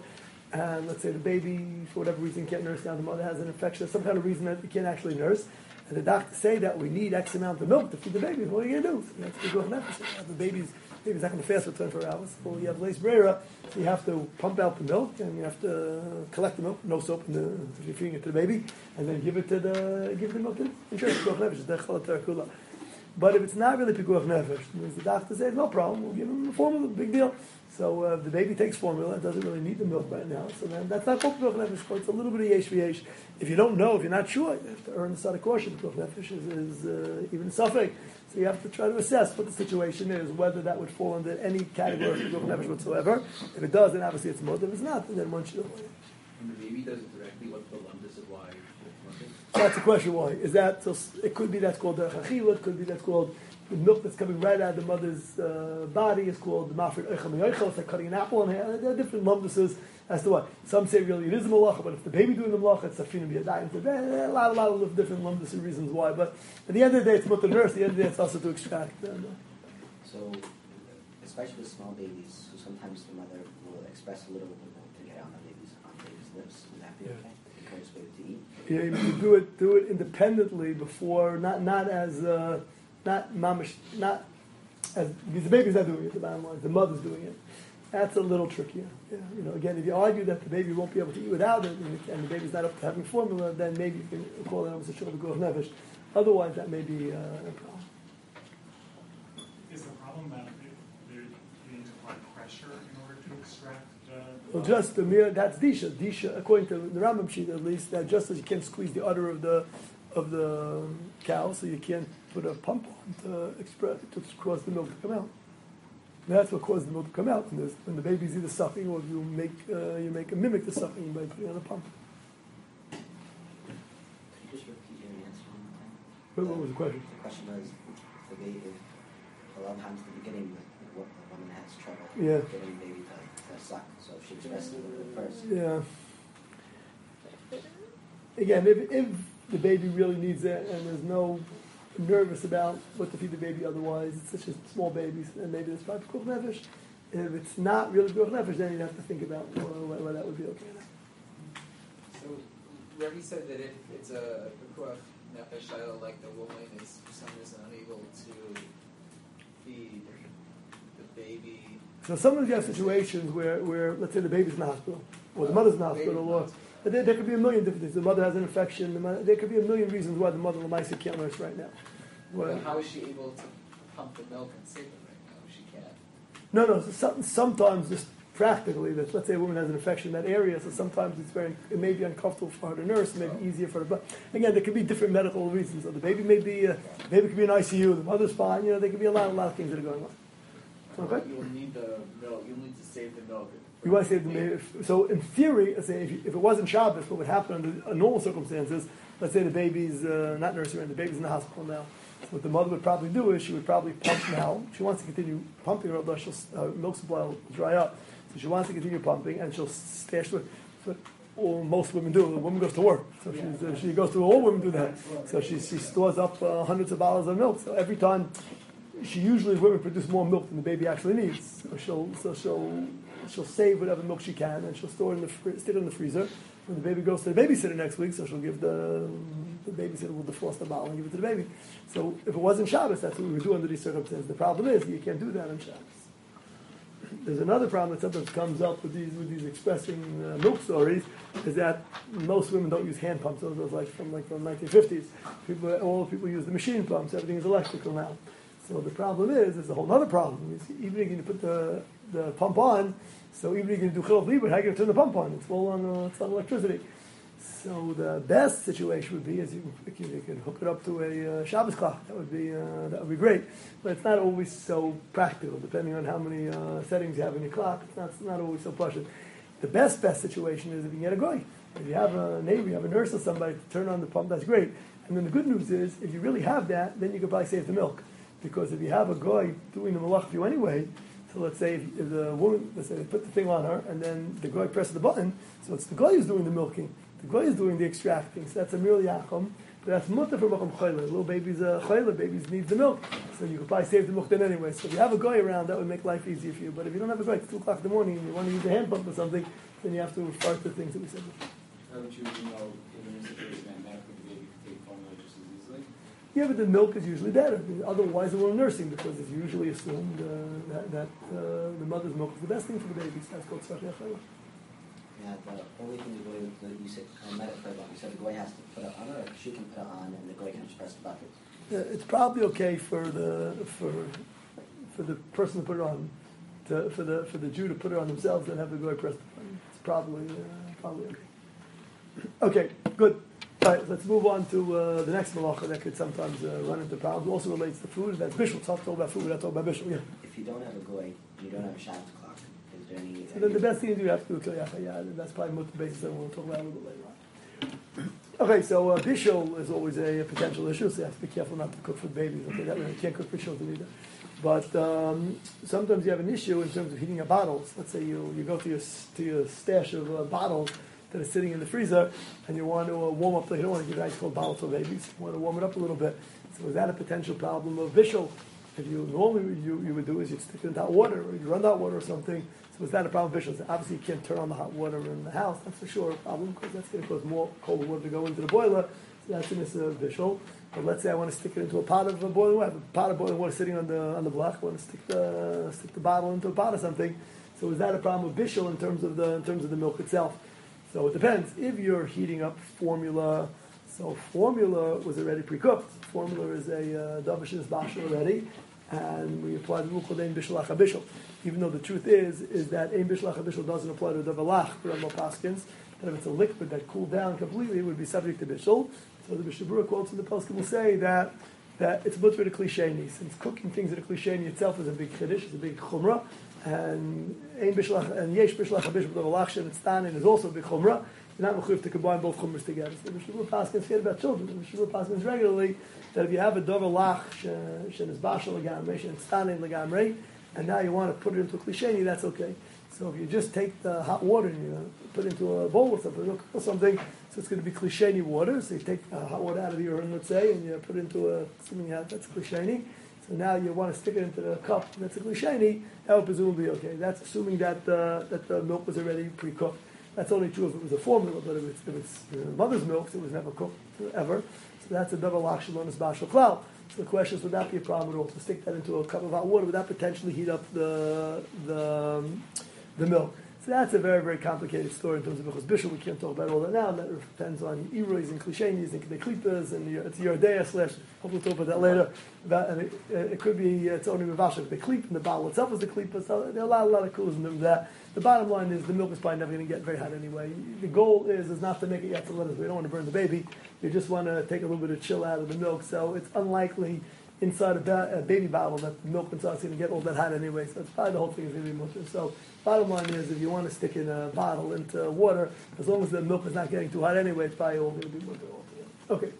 and let's say the baby, for whatever reason, can't nurse now, the mother has an infection, some kind of reason that you can't actually nurse, and the doctor say that we need X amount of milk to feed the baby, what are you going to do? So that's the good nefesh. The baby's, baby's not going to fast for 24 hours. Well, you have lace brera, so you have to pump out the milk, and you have to collect the milk, no soap, in the, if you're feeding it to the baby, and then give it to the, give the milk to the insurance, but if it's not really pikuach nefesh, the doctor says no problem, we'll give him the formula, big deal. So uh, the baby takes formula, it doesn't really need the milk right now. So then that's not called pikuach nefesh. It's a little bit of yesh v'yesh. If you don't know, if you're not sure, you have to earn the side of caution. Pikuach nefesh is, is uh, even suffering. So you have to try to assess what the situation is, whether that would fall under any category of pikuach nefesh whatsoever. If it does, then obviously it's more. If it's not, then one should avoid it. And the baby does it directly, what's the lumdus of why it's lumdus? So that's the question. Why is that? So it could be that's called the chachila. It could be that's called the milk that's coming right out of the mother's uh, body is called the mafred oichel meyoichel. It's like cutting an apple in half. There are different lumduses as to what. Some say really it is a malacha, but if the baby doing the malacha, it's safina biyadayim. So there are a lot, a lot of different and reasons why. But at the end of the day, it's not the nurse. At the end of the day, it's also to extract. Uh, So, especially with small babies, so sometimes the mother will express a little bit of milk to get on the baby's on the baby's lips. Would that be okay? Encourage the to eat. Yeah, you do it do it independently before, not not as uh, not mamish, not as because the baby's not doing it. The bottom line, the mother's doing it. That's a little trickier. Yeah, you know, again, if you argue that the baby won't be able to eat without it, and, and the baby's not up to having formula, then maybe you can call it almost a shul of nefesh. Otherwise, that may be uh, a problem. Is the problem that they- they're needing to apply pressure in order to extract the? Well, just the mere that's disha. Disha, according to the Rambam sheet at least, that just as you can't squeeze the udder of the of the um, cow, so you can't put a pump on to express to cause the milk to come out. That's what causes the milk to come out when, when the baby's either sucking or you make uh, you make a mimic the sucking by putting on a pump. Could you just repeat your answer one more time? What, what was the question? The question was, the baby, a lot of times at the beginning, the, the, the woman has trouble Yeah. getting baby to, to suck, so if she expresses it a little bit first. Yeah. Again, if, if the baby really needs it and there's no nervous about what to feed the baby otherwise, it's such a small baby, and maybe it's probably cool nefesh. If it's not really good nefesh, then you'd have to think about whether, whether that would be okay. So, Rebbe said that if it's a pekuach nefesh child, like the woman is for some reason unable to feed the baby. So sometimes you have situations where, where let's say the baby's in the hospital, or the mother's in the hospital, or there, there could be a million different things. The mother has an infection. The mother, there could be a million reasons why the mother Lamaisa can't nurse right now. Well, Well, how is she able to pump the milk and save it right now? She can't. No, no. So some, sometimes, just practically, that let's say a woman has an infection in that area, so sometimes it's very, it may be uncomfortable for her to nurse, it may be easier for her. But again, there could be different medical reasons. So the baby may be, uh, the baby could be in ICU, the mother's fine. You know, there could be a lot, a lot of things that are going on. Okay. You will need the milk, you'll need to save the milk. You want to say the if- So in theory, let's say if, you, if it wasn't Shabbos, what would happen under uh, normal circumstances? Let's say the baby's uh, not nursing and the baby's in the hospital now. So what the mother would probably do is she would probably pump now. She wants to continue pumping, or else she'll, uh, milk supply will dry up. So she wants to continue pumping, and she'll stash it. But all most women do. The woman goes to work, so she's, uh, she goes to all women do that. So she, she stores up uh, hundreds of bottles of milk. So every time, she usually women produce more milk than the baby actually needs. So she'll so she'll she'll save whatever milk she can, and she'll store it in the fr- stick it in the freezer. When the baby goes to the babysitter next week, so she'll give the the babysitter will defrost the bottle and give it to the baby. So if it wasn't Shabbos, that's what we would do under these circumstances. The problem is you can't do that on Shabbos. There's another problem that sometimes comes up with these with these expressing uh, milk stories is that most women don't use hand pumps. Those are like from like from 1950s. People, all people use the machine pumps. Everything is electrical now. So the problem is, there's a whole other problem. Even if you put the, the pump on, so even if you can do chilul libra, how are you turn the pump on? It's all on uh, it's on electricity. So the best situation would be is you, you, could hook it up to a uh, Shabbos clock. That would be uh, that would be great. But it's not always so practical, depending on how many uh, settings you have in your clock. It's not, it's not always so plush. The best best situation is if you get a guy. If you have a neighbor, you have a nurse or somebody to turn on the pump, that's great. And then the good news is, if you really have that, then you could probably save the milk. Because if you have a guy doing the malach for you anyway, so let's say if, the woman, let's say they put the thing on her, and then the guy presses the button, so it's the guy who's doing the milking. The guy is doing the extracting, so that's a merely but That's mutter for Macham Chayla. Little babies, uh, Chayla, babies need the milk. So you could probably save the milk then anyway. So if you have a guy around, that would make life easier for you. But if you don't have a guy, it's 2 o'clock in the morning and you want to use a hand pump or something, then you have to refer to things that we said before. Haven't you, you know, given a situation that medically the baby could take formula just as easily? Yeah, but the milk is usually better. Otherwise, will nursing because it's usually assumed uh, that, that uh, the mother's milk is the best thing for the baby. So that's called chayla. Yeah, the only thing the goy, the, you said, I met it for about, you said the goy has to put it on, or she can put it on and the goy can just press the button. Uh, it's probably okay for the for for the person to put it on, to, for the for the Jew to put it on themselves and have the guy press the button. It's probably uh, probably okay. Okay, good. Right, let's move on to uh, the next malacha that could sometimes uh, run into problems. It Also relates to food. That's bishul. Talk talk about food. We're about bishul. Yeah. If you don't have a goy, you don't have a Shabbos clock, is there any? So then the best thing to do, you have to do kilyach yeah, that's probably most the basis that we'll talk about a little bit later on. Okay, so uh, bishul is always a, a potential issue, so you have to be careful not to cook for babies. Okay, that way you can't cook for children either. But um, sometimes you have an issue in terms of heating up bottles. Let's say you, you go to your to your stash of uh, bottles that are sitting in the freezer, and you want to uh, warm up. You don't want to give ice cold bottles to babies. You want to warm it up a little bit. So is that a potential problem of bishul? If you normally you, you would do is you'd stick it in hot water, or you run out water or something. So is that a problem of bishul? So obviously, you can't turn on the hot water in the house. That's for sure a problem because that's going to cause more cold water to go into the boiler. So that's an issue of bishul. But let's say I want to stick it into a pot of uh, boiling water. A pot of boiling water sitting on the on the block. I want to stick the stick the bottle into a pot or something. So is that a problem with bishul in terms of the in terms of the milk itself? So it depends. If you're heating up formula, so formula was already pre-cooked. Formula is a uh, davish bashal already, and we apply the rule called ein bishul acha. Even though the truth is is that ein bishul acha doesn't apply to davalach for Rambam Paskins. That if it's a liquid that cooled down completely, it would be subject to bishul. So the Mishnah quotes in the Paskin will say that that it's mutter to klisheni. Since cooking things at a klisheni itself is a big chiddush, it's a big chumrah, and ein bishlach and yesh bishlach habishul davalach and stanin is also a big chumrah. You're not mechuyev to combine both chumras together. So the Mishnah Paskins forget about children. The Mishnah Paskins regularly that if you have a davalach shen is bashal legamrei shen stanin legamrei, and now you want to put it into a klisheni, that's okay. So if you just take the hot water and you put it into a bowl or something, or something, so it's going to be klisheni water. So you take hot water out of the urn, let's say, and you put it into a, have, that's klisheni. So now you want to stick it into the cup, that's a klisheni, that would presumably be okay. That's assuming that, uh, that the milk was already pre-cooked. That's only true if it was a formula, but if it's, if it's uh, mother's milk, so it was never cooked ever. So that's a double akshalon bashal klal. So the question is, would that be a problem at all? To stick that into a cup of hot water, would that potentially heat up the, the, um, the milk? So that's a very, very complicated story in terms of Bishul Bishul. We can't talk about all that now. That depends on Eroys and Klishenis and Kedeklipas and it's Yoreh Deah slash, hopefully we'll talk about that later. About, and uh, it, uh, it could be, uh, it's only Mavashak. The Klip and the bottle itself is the Klipa. So uh, there are a lot, a lot of clues in of. The bottom line is the milk is probably never going to get very hot anyway. The goal is, is not to make it yet to let us. We don't want to burn the baby. We just want to take a little bit of chill out of the milk. So it's unlikely inside a, ba- a baby bottle that the milk inside is going to get all that hot anyway. So it's probably the whole thing is going to be mutter. So bottom line is, if you want to stick in a bottle into water, as long as the milk is not getting too hot anyway, it's probably all going to be. Okay,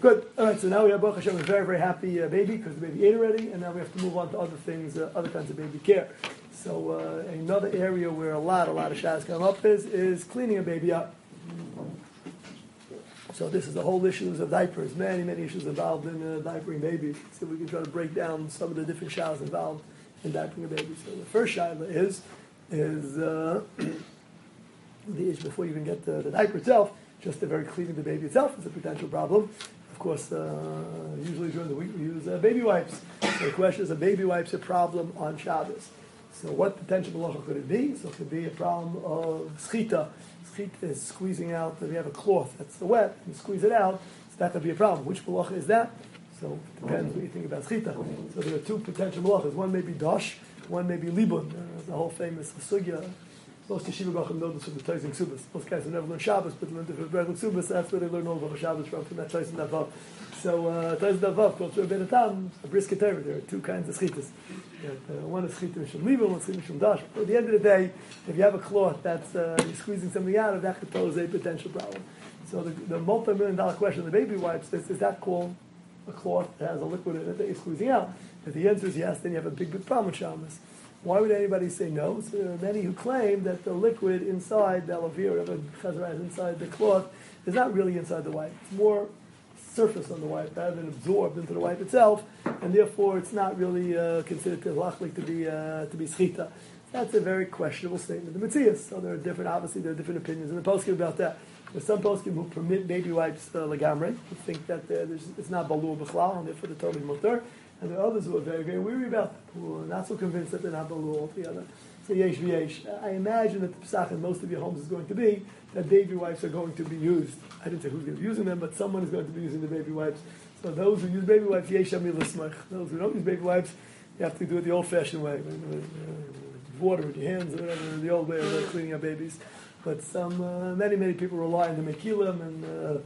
good. All right, so now we have Baruch Hashem, a very, very happy uh, baby because the baby ate already, and now we have to move on to other things, uh, other kinds of baby care. So uh, another area where a lot, a lot of shahs come up is is cleaning a baby up. So this is the whole issues of diapers. Many, many issues involved in uh, diapering babies. So we can try to break down some of the different showers involved in diapering a baby. So the first shaila is is uh, the issue before you even get the, the diaper itself. Just the very cleaning the baby itself is a potential problem. Of course, uh, usually during the week we use uh, baby wipes. So the question is, a baby wipes a problem on Shabbos? So what potential malacha could it be? So it could be a problem of schita. Is squeezing out, if you have a cloth that's wet, and you squeeze it out, so that could be a problem. Which malacha is that? So it depends what you think about schita. So there are two potential malachas. One may be dosh, one may be libun. There's the whole famous sugya. Most yeshiva gachim know this from the Toys and Subas. Most guys have never learned Shabbos, but learned it from regular Subas. That's where they learn all about Shabbos from, from that Toys and Davav. So uh, Toys and Davav, called Ben Atam, a brisket. There are two kinds of schitas. Uh, one is schita mishum libun, one is schita mishum dash. But at the end of the day, if you have a cloth that's uh, you're squeezing something out of, that could pose a potential problem. So the, the multi-million dollar question, the baby wipes, is, is that called a cloth that has a liquid in it that you're squeezing out? If the answer is yes, then you have a big, big problem with Shabbos. Why would anybody say no? So there are many who claim that the liquid inside the alavir, whatever chazara is inside the cloth, is not really inside the wipe. It's more surface on the wipe rather than absorbed into the wipe itself, and therefore it's not really uh, considered tilachlik to be uh, to be schita. That's a very questionable statement. The Matthias, so there are different, obviously there are different opinions in the poskim about that. There's some poskim who permit baby wipes uh, legamre, who think that uh, there's, it's not balur b'chlal, and therefore the totally mutter. And there are others who are very, very weary about that, who are not so convinced that they're not balur altogether. So yesh v'yesh. I imagine that the Pesach in most of your homes is going to be that baby wipes are going to be used. I didn't say who's going to be using them, but someone is going to be using the baby wipes. So those who use baby wipes, yesh Those who don't use baby wipes, you have to do it the old-fashioned way. Water with your hands, whatever, the old way of uh, cleaning up babies. But some, uh, many, many people rely on the mekilim, and uh,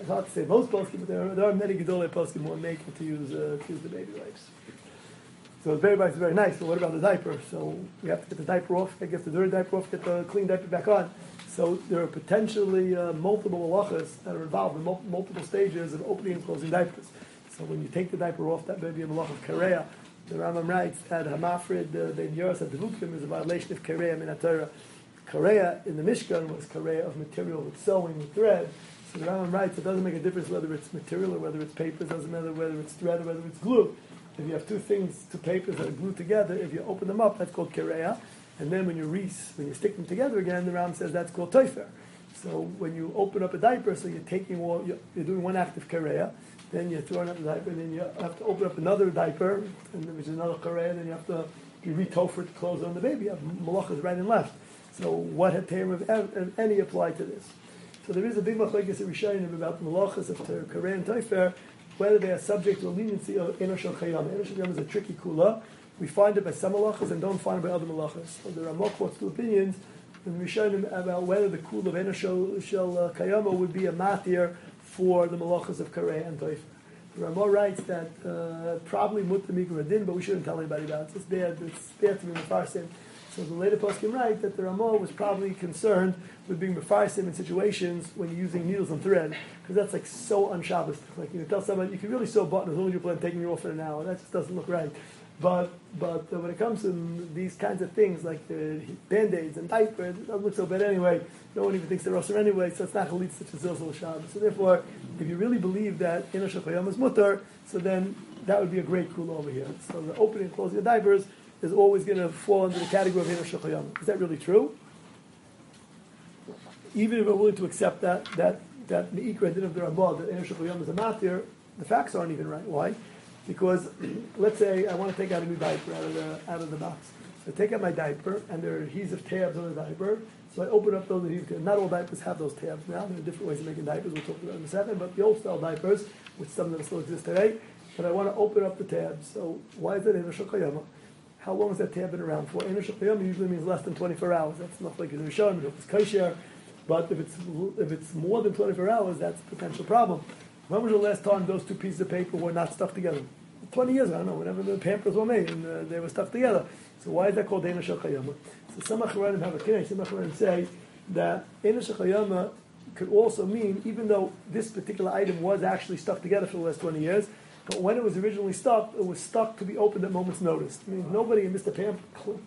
it's hard to say most poskim, but there are, there are many gedolei poskim who are making to use, uh, to use the baby wipes. So the baby wipes are very nice, but what about the diaper? So we have to get the diaper off, get the dirty diaper off, get the clean diaper back on. So there are potentially uh, multiple halachas that are involved in mul- multiple stages of opening and closing diapers. So when you take the diaper off, that may be a malach of kareya. The Rambam writes that hamafrid uh, ben yoras at devukim is a violation of kareya min Torah. Kareya in the Mishkan was kareya of material with sewing with thread. So the Rambam writes it doesn't make a difference whether it's material or whether it's paper. It doesn't matter whether it's thread or whether it's glue. If you have two things, two papers that are glued together, if you open them up, that's called kareya. And then when you re- when you stick them together again, the Ram says that's called toifer. So when you open up a diaper, so you're taking all, you're, you're doing one act of kareya, then you're throwing up the diaper, and then you have to open up another diaper, and which is another kareya, then you have to you re-tofer to close on the baby. You have malachas right and left. So what had term of, any apply to this? So there is a big machlekes at Rishonim about the malachas of kareya and toifer, whether they are subject to a leniency of enoshal chayam. Enoshal chayam is a tricky kula. We find it by some malachas and don't find it by other malachas. So there are quotes two opinions in Rishonim about whether the kula of enoshal uh, kayama would be a matir for the malachas of kareya and toifer. The Ramah writes that uh, probably mutter mikra but we shouldn't tell anybody about it. It's bad. It's bad to be mefarsim. So the later poskim write that the Ramah was probably concerned with being mefarsim in situations when you're using needles and thread, because that's like so unshabbos. Like you know, tell somebody you can really sew a button as long as you plan taking it off in an hour. That just doesn't look right. But but uh, when it comes to these kinds of things like the band-aids and diapers, it doesn't look so bad anyway. No one even thinks they're Rosh anyway, so it's not Chalit such a Zilzal Shabbos. So therefore, if you really believe that Inosh is mutter, so then that would be a great cool over here. So the opening and closing of diapers is always going to fall under the category of Inosh. Is that really true? Even if we're willing to accept that, that, that the Ikra did of the Ramah, that Inosh is a matir, the facts aren't even right. Why? Because let's say I want to take out a new diaper out of the out of the box. So I take out my diaper and there are adhesive tabs on the diaper. So I open up those adhesive tabs. Not all diapers have those tabs now. There are different ways of making diapers. We'll talk about in a second. But the old style diapers, which some of them still exist today, but I want to open up the tabs. So why is that in a shokayama? How long has that tab been around for? In a shokayama usually means less than 24 hours. That's not like a Rishon, it's kosher. But if it's if it's more than 24 hours, that's a potential problem. When was the last time those two pieces of paper were not stuck together? 20 years, I don't know, whenever the Pampers were made and uh, they were stuck together. So why is that called Eina Shachayama? So some Acharanim have a kinei, some Acharanim say that Eina Shachayama could also mean, even though this particular item was actually stuck together for the last 20 years, but when it was originally stuck, it was stuck to be opened at moment's notice. I mean, nobody in Mr. Pam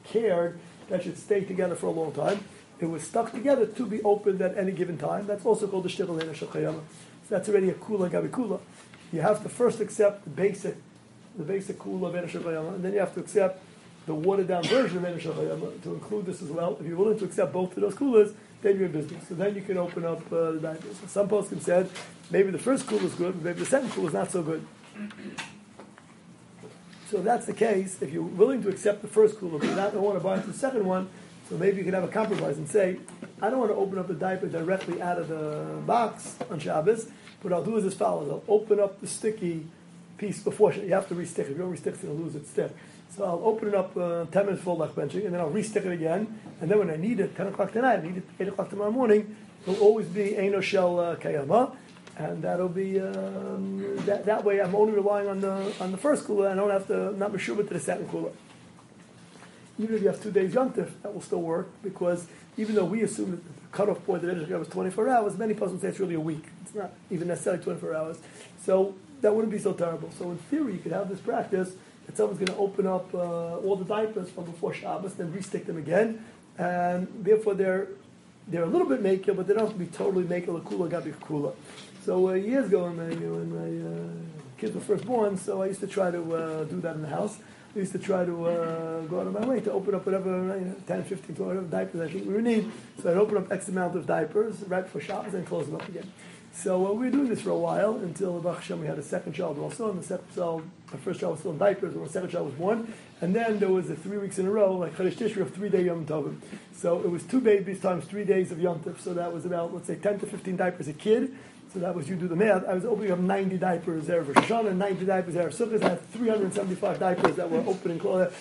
cared that should stay together for a long time. It was stuck together to be opened at any given time. That's also called the Shtichel. So that's already a kula gabi kula. You have to first accept the basic, the basic kula of Enosh and then you have to accept the watered down version of Enosh to include this as well. If you're willing to accept both of those kulas, then you're in business. So then you can open up uh, the diapers. So some poskim said maybe the first kula is good, maybe the second kula is not so good. So if that's the case, if you're willing to accept the first kula, but you don't want to buy into the second one, so maybe you can have a compromise and say, I don't want to open up the diaper directly out of the box on Shabbos. What I'll do is as follows: I'll open up the sticky piece before you have to restick it. If you don't restick it, you'll lose its stick. So I'll open it up uh, ten minutes before lech benching, and then I'll restick it again. And then when I need it, ten o'clock tonight, I need it eight o'clock tomorrow morning. It'll always be Eino Shel uh, Kayama, and that'll be um, that, that way. I'm only relying on the on the first cooler. I don't have to not mashuba to the second cooler. Even if you have two days yontif, that will still work because even though we assume that the cutoff point of Eresh was 24 hours, many persons say it's really a week. It's not even necessarily 24 hours. So that wouldn't be so terrible. So in theory, you could have this practice that someone's going to open up uh, all the diapers from before Shabbos, then restick them again, and therefore they're they're a little bit makel, but they don't have to be totally makel a kula gabi kula. So uh, years ago, when my, when my uh, kids were first born, so I used to try to uh, do that in the house. I used to try to uh, go out of my way to open up whatever, you know, 10, 15, 20, whatever diapers I think we would need. So I'd open up X amount of diapers right before Shabbos and close them up again. So uh, we were doing this for a while until Baruch Hashem, we had a second child also, and the second child, our first child was still in diapers when the second child was born, and then there was a three weeks in a row, like Chodesh Tishri of three day Yom Tovim. So it was two babies times three days of Yom Tov, so that was about, let's say, 10 to 15 diapers a kid, so that was, you do the math, I was opening up 90 diapers there for Shoshana, 90 diapers there for I had 375 diapers that were open and closed.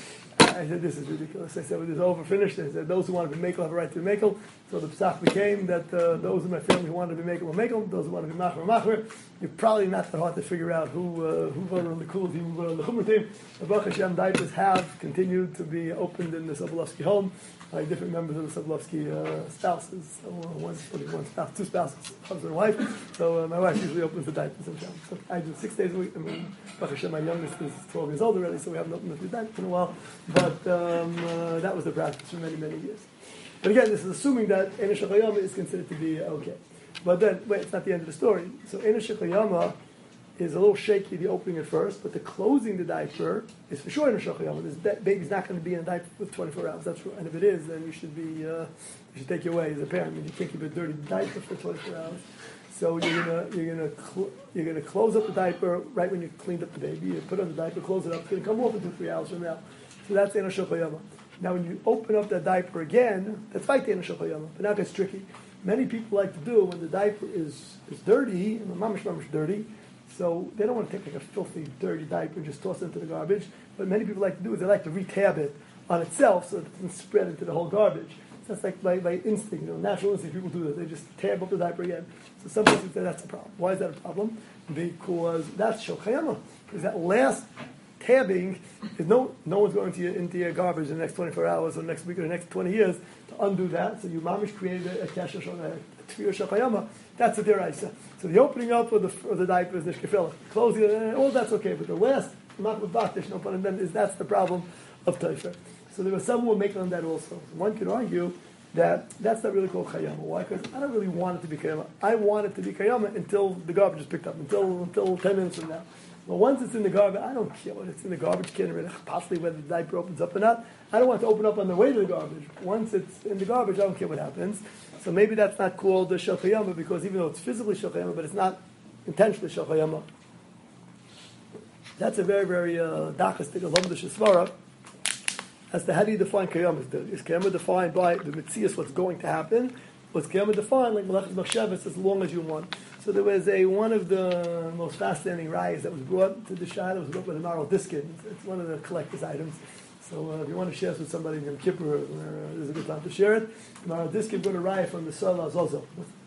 I said, this is ridiculous. I said, when this is over, finished. I said, those who want to be makel have a right to be makel. So the psach became that uh, those in my family who wanted to be makel will makel. Those who want to be machmer will machmer. You're probably not that hard to figure out who uh, who voted on the cool team, who voted on the chumra team. The Baruch Hashem diapers have continued to be opened in the Sobolofsky home by different members of the Sobolofsky uh, spouses. So uh, one, one spouse, two spouses, husband and wife. So uh, my wife usually opens the diapers and so I do six days a week. I mean, Baruch Hashem, my youngest is 12 years old already, so we haven't opened the diapers in a while. But um, uh, that was the practice for many, many years. But again, this is assuming that Chayama is considered to be okay. But then, wait, it's not the end of the story. So Chayama is a little shaky, the opening at first, but the closing the diaper is for sure Chayama. This ba- baby's not going to be in a diaper for 24 hours. That's right. And if it is, then you should be, uh, you should take it away as a parent. I mean, you can't keep a dirty diaper for 24 hours. So you're gonna you're gonna cl- you're gonna close up the diaper right when you cleaned up the baby. You put on the diaper, close it up. It's gonna come off in two three hours from now. So that's Chayama. Now, when you open up that diaper again, that's like the but now it gets tricky. Many people like to do when the diaper is, is dirty, and the mamish is dirty, so they don't want to take like a filthy, dirty diaper and just toss it into the garbage. But many people like to do is they like to retab it on itself so it doesn't spread into the whole garbage. That's like by, by instinct, you know, natural instinct. People do that. They just tab up the diaper again. So some people say that's a problem. Why is that a problem? Because that's shochayama. Because that last tabbing is no no one's going to your, into your garbage in the next 24 hours or next week or the next 20 years to undo that. So you mamish created a kasha shona, a shachayama. That's a deraisa. So the opening up of the of the diaper is the shkefillah. Closing all that's okay. But the last makbet baktish, no pun intended, is that's the problem of taifer. So there was some who were making on that also. One could argue that that's not really called chayama. Why? Because I don't really want it to be chayama. I want it to be chayama until the garbage is picked up, until until 10 minutes from now. But once it's in the garbage, I don't care what it's in the garbage can, or possibly whether the diaper opens up or not. I don't want to open up on the way to the garbage. Once it's in the garbage, I don't care what happens. So maybe that's not called the shachayama because even though it's physically shachayama, but it's not intentionally shachayama. That's a very, very uh, of Lamda Shesvara as to how do you define kiyama? Is kiyama defined by the mitzias, what's going to happen? Was kiyama defined like Malachas Machshavas as long as you want? So there was a one of the most fascinating rayas that was brought to the Shad. It was brought by the Maharil Diskin. It's, one of the collector's items. So uh, if you want to share this with somebody in Kippur, uh, is a good time to share it. The Maharil Diskin brought a raya from the Salah Zozel.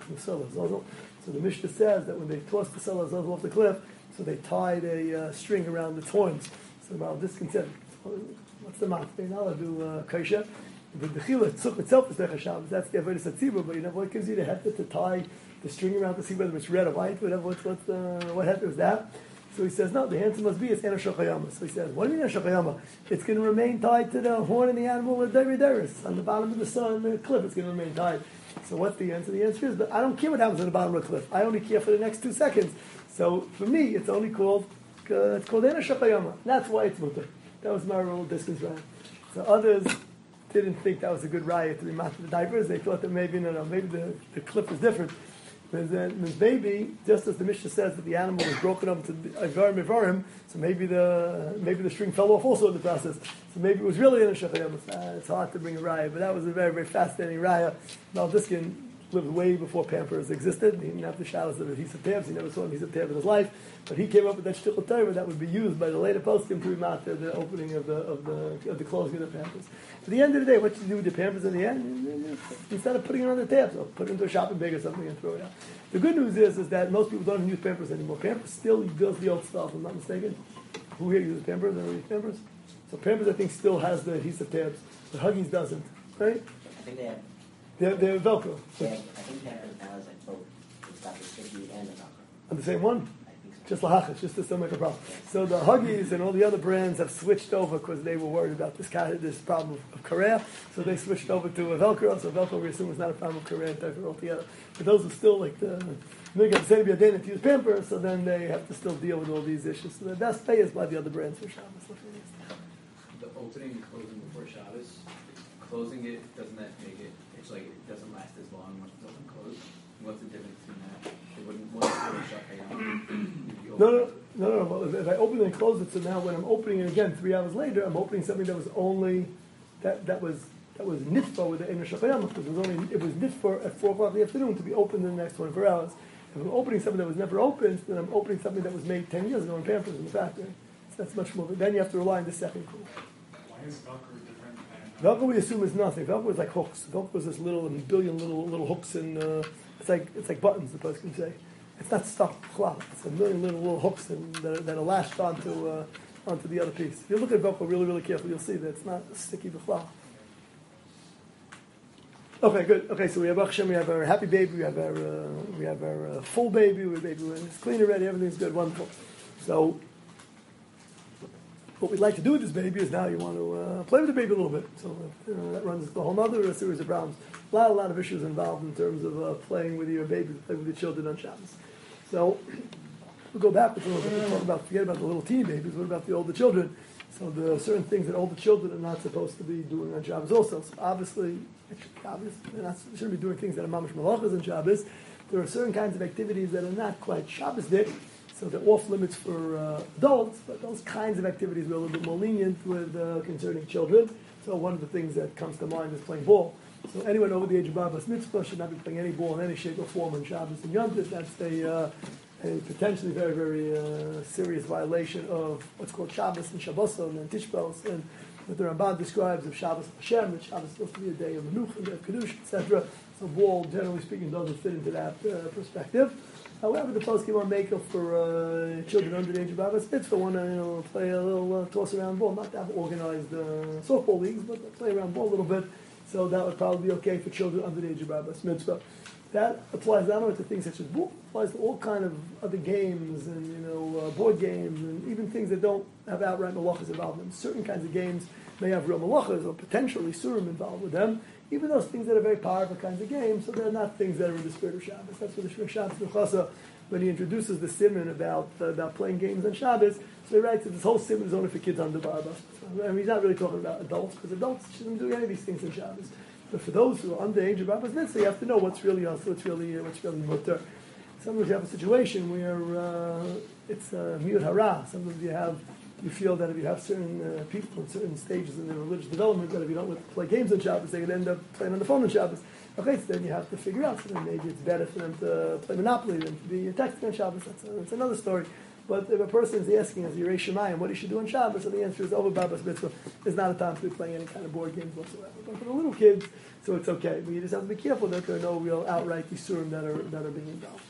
The Salah Zozel. So the Mishnah says that when they tossed the Salah Zozel off the cliff, so they tied a uh, string around its horns. So the Maharil Diskin said, what's the matter? They're not do uh, kaisha. The dechila tzuk itself is Shabbos. That's the avodah satzibur, but you know what gives you the heter to tie the string around to see whether it's red or white, whatever. What's what's the what heter is that? So he says no. The answer must be it's ena shachayama. So he says what do you mean shachayama? It's going to remain tied to the horn of the animal with dairis on the bottom of the sun, the cliff. It's going to remain tied. So what's the answer? The answer is, but I don't care what happens at the bottom of the cliff. I only care for the next two seconds. So for me, it's only called uh, it's called ena shachayama. That's why it's mutter. That was my rule distance round. So others didn't think that was a good riot to be to the diapers. They thought that maybe, no, no, maybe the, the cliff is different. The baby, just as the Mishnah says that the animal was broken up into Ivarim Ivarim, so maybe the maybe the string fell off also in the process. So maybe it was really in a Shechayim. Uh, it's hard to bring a raya, but that was a very, very fascinating raya. Maharil Diskin lived way before Pampers existed. He didn't have the shadows of adhesive tabs. He never saw an adhesive tab in his life. But he came up with that shtickle Torah that would be used by the later poskim to matter the opening of the of the of the closing of the Pampers. At the end of the day, what you do with the Pampers in the end, instead of putting it on the tabs, or put it into a shopping bag or something and throw it out. The good news is is that most people don't use Pampers anymore. Pampers still does the old stuff. If I'm not mistaken. Who here uses Pampers? Anyone use Pampers? So Pampers, I think, still has the adhesive tabs, but Huggies doesn't. Right? I think they have, They're, they're Velcro. they have I think they have now is like both. It's got the sticky and the Velcro. On the same one. I think so. just lahachas, just to still make a problem. So the Huggies and all the other brands have switched over because they were worried about this kind of, this problem of, of kareya. So they switched over to a Velcro. So Velcro we assume is not a problem of kareya and altogether. But those are still like the they got to be a to use Pampers, so then they have to still deal with all these issues. So the best pay is by the other brands for Shabbos. The opening and closing before Shabbos, closing it, doesn't that make it, it's like it doesn't last as long once it doesn't close? What's the difference between that? It wouldn't, once it's shut down. No, no, no, no. If I open it and close it, so now when I'm opening it again three hours later, I'm opening something that was only, that, that was that was nitfa with the inner shachayam because it was only it was nitfa at four o'clock in the afternoon to be opened in the next 24 hours. If I'm opening something that was never opened, then I'm opening something that was made 10 years ago in Pampers in the factory. So that's much more. Then you have to rely on the second rule. Why is Velcro different. Velcro we assume is nothing. Velcro is like hooks. Velcro is this little billion little little hooks and uh, it's like it's like buttons. The person can say it's not stuck. It's a million little little hooks that, that are lashed onto uh, onto the other piece. If you look at Velcro really really carefully, you'll see that it's not sticky cloth. Okay, good. Okay, so we have Akshem, we have our happy baby, we have our uh, we have our uh, full baby, we baby it's clean already, everything's good, wonderful. So what we'd like to do with this baby is now you want to uh, play with the baby a little bit. So uh, that runs the whole other series of problems. A lot, a lot of issues involved in terms of uh, playing with your baby, playing with your children on Shabbos. So we'll go back a little bit and talk about forget about the little teeny babies. What about the older children? So there are certain things that older children are not supposed to be doing on Shabbos also. So obviously, Shabbos, they're not, they shouldn't be doing things that are mamash malachas on Shabbos. There are certain kinds of activities that are not quite Shabbos dik, so they're off limits for uh, adults, but those kinds of activities we're a little bit more lenient with uh, concerning children. So one of the things that comes to mind is playing ball. So anyone over the age of Barbas Mitzvah should not be playing any ball in any shape or form on Shabbos and Yom Tov. That's a, uh, a potentially very, very uh, serious violation of what's called Shabbos and Shabboson and Tishbos and what the Ramban describes of Shabbos Hashem, that Shabbos is supposed to be a day of Menuch and of Kiddush, etc. So ball, generally speaking, doesn't fit into that uh, perspective. However, the post on makeup for uh, children under the age of Abbas Mitzvah want to you know, play a little uh, toss around ball, not to have organized uh, softball leagues, but play around ball a little bit. So that would probably be okay for children under the age of Abbas Mitzvah. That applies not only to things such as ball, applies to all kind of other games and you know uh, board games and even things that don't have outright malachas involved in them. Certain kinds of games may have real malachas or potentially surim involved with them, even those things that are very powerful kinds of games, so they're not things that are in the spirit of Shabbos. That's what the Shmir Shabbos when he introduces the simon about uh, about playing games on Shabbos, so he writes that this whole simon is only for kids under Barba. So, I mean, he's not really talking about adults, because adults shouldn't do any of these things on Shabbos. But for those who are under age of Barba's mitzvah, you have to know what's really us, what's really what's really mutter. Sometimes you have a situation where uh, it's uh, miut hara. Sometimes you have you feel that if you have certain uh, people in certain stages in their religious development, that if you don't play games on Shabbos, they could end up playing on the phone on Shabbos. Okay, so then you have to figure out. So then maybe it's better for them to play Monopoly than to be a texting on Shabbos. That's, that's another story. But if a person is asking as Yerei Shemayim what he should do on Shabbos, so the answer is over Babas Mitzvah is not a time to be playing any kind of board games whatsoever. But for the little kids, so it's okay. But you just have to be careful that there are no real outright Yisurim that are, that are being involved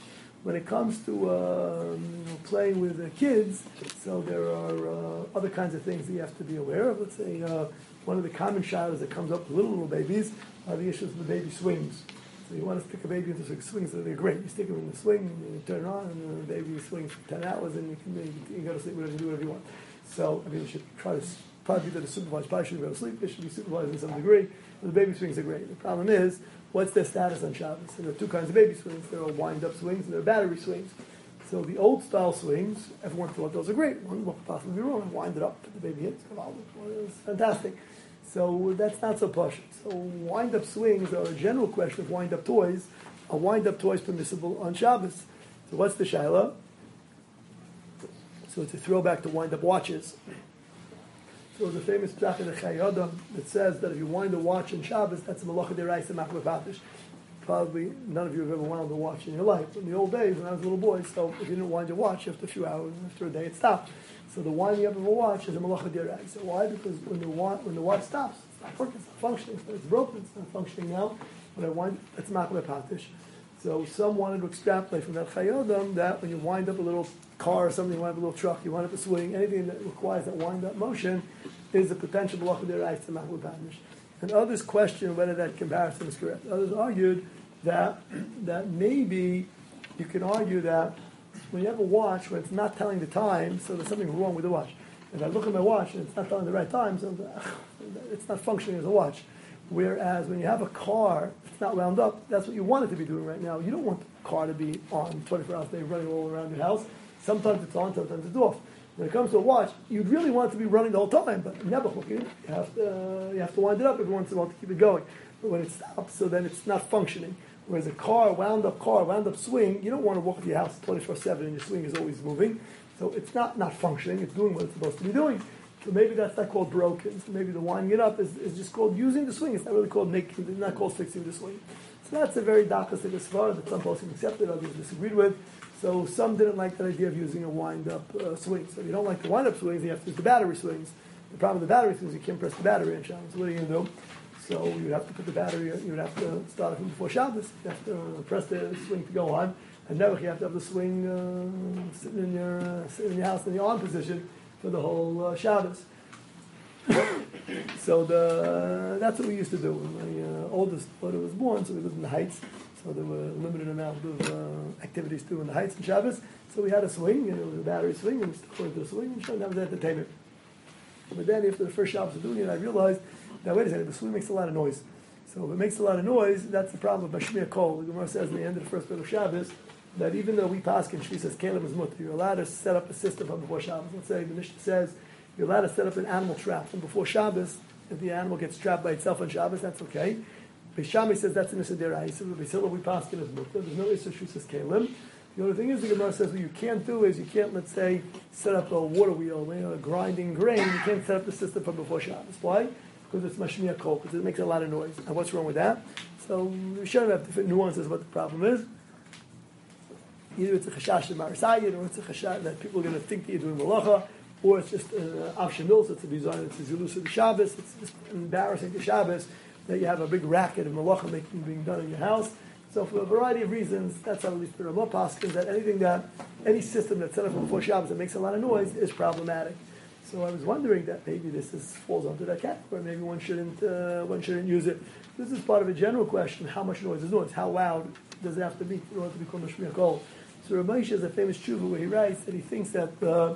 when it comes to um, playing with the kids, so there are uh, other kinds of things that you have to be aware of. Let's say uh, one of the common shadows that comes up with little little babies are the issues of the baby swings. So you want to stick a baby into the swings, so they're great. You stick them in the swing, and you turn it on, and the baby swings for 10 hours, and you can you, go to sleep, whatever you do, whatever you want. So, I mean, you should try to, probably that a supervised, probably should go to sleep, it should be supervised in some degree. The baby swings are great. The problem is, what's their status on Shabbos? And there are two kinds of baby swings. There are wind-up swings and there are battery swings. So the old style swings, everyone thought those are great. One what could possibly be wrong? Wind it up, the baby hits, well, it's fantastic. So that's not so posh. So wind-up swings are a general question of wind-up toys. Are wind-up toys permissible on Shabbos? So what's the shaila? So it's a throwback to wind-up watches. So there's a famous psach in Chayei Adam that says that if you wind a watch in Shabbos, that's a malacha deraisa machmepatish. Probably none of you have ever wound a watch in your life. In the old days, when I was a little boy, so if you didn't wind your watch after a few hours, after a day, it stopped. So the winding up of a watch is a malacha So Why? Because when the watch, when the watch stops, it's not working, it's not functioning, it's broken, it's not functioning now. When I wind, it's that's machmepatish. So some wanted to extrapolate from that Chayei Adam that when you wind up a little car or something, you wind up a little truck, you wind up a swing, anything that requires that wind up motion is a potential of to Mahmoud Banish. And others question whether that comparison is correct. Others argued that that maybe you can argue that when you have a watch when it's not telling the time, so there's something wrong with the watch. If I look at my watch and it's not telling the right time, so it's not functioning as a watch. Whereas when you have a car, it's not wound up, that's what you want it to be doing right now. You don't want the car to be on 24 hours a day running all around your house. Sometimes it's on, sometimes it's off. When it comes to a watch, you'd really want it to be running the whole time, but never hooking. You have to, uh, you have to wind it up every once in a while to keep it going. But when it stops, so then it's not functioning. Whereas a car, wound up car, wound up swing, you don't want to walk to your house 24 7 and your swing is always moving. So it's not not functioning, it's doing what it's supposed to be doing. So maybe that's not called broken. So maybe the winding it up is, is just called using the swing. It's not really called making, it's not called fixing the swing. So that's a very dakastic svara that some folks accepted, others disagreed with. So some didn't like that idea of using a wind-up uh, swing. So if you don't like the wind-up swings, you have to use the battery swings. The problem with the battery swings, you can't press the battery in Shabbos. What are you going to do? So you would have to put the battery, you would have to start it before Shabbos. You have to press the swing to go on. And never you have to have the swing uh, sitting in your uh, sitting in your house in the on position for the whole uh, Shabbos. so the, that's what we used to do. My uh, oldest daughter was born, so we lived in the Heights. So there were a limited amount of uh, activities to do in the Heights and Shabbos. So we had a swing, and it was a battery swing, and we still the swing, and that was entertainment. But then after the first Shabbos of doing it, I realized that, wait a second, the swing makes a lot of noise. So if it makes a lot of noise, that's the problem with Bashmiya Kol. The Gemara says in the end of the first bit of Shabbos that even though we pass and she says Caleb is mutter, you're allowed to set up a system from before Shabbos. Let's say the Mishnah says you're allowed to set up an animal trap from before Shabbos. If the animal gets trapped by itself on Shabbos, that's okay. Beis Shammai says that's an Isidera. So Beis Hillel we pass is mutter. There's no Isser she says Caleb. The only thing is, the Gemara says what you can't do is you can't, let's say, set up a water wheel, you know, grinding grain. You can't set up the system from before Shabbos. Why? Because it's mashmiya kol, because it makes a lot of noise. And what's wrong with that? So we should have different nuances of what the problem is. Either it's a chashash of marasayid, or it's a chashash that people are going to think that you're doing malacha, or it's just an uh, so it's a design, it's a zilus of the Shabbos, it's just embarrassing to Shabbos that you have a big racket of malacha making being done in your house. So for a variety of reasons, that's how at least the Ramah Paskin, that anything that, any system that's set up before Shabbos that makes a lot of noise is problematic. So I was wondering that maybe this is, falls under that category. Maybe one shouldn't uh, one shouldn't use it. This is part of a general question: How much noise is noise? How loud does it have to be in order to be called a Kol? So Ramesh has a famous tshuva where he writes that he thinks that uh,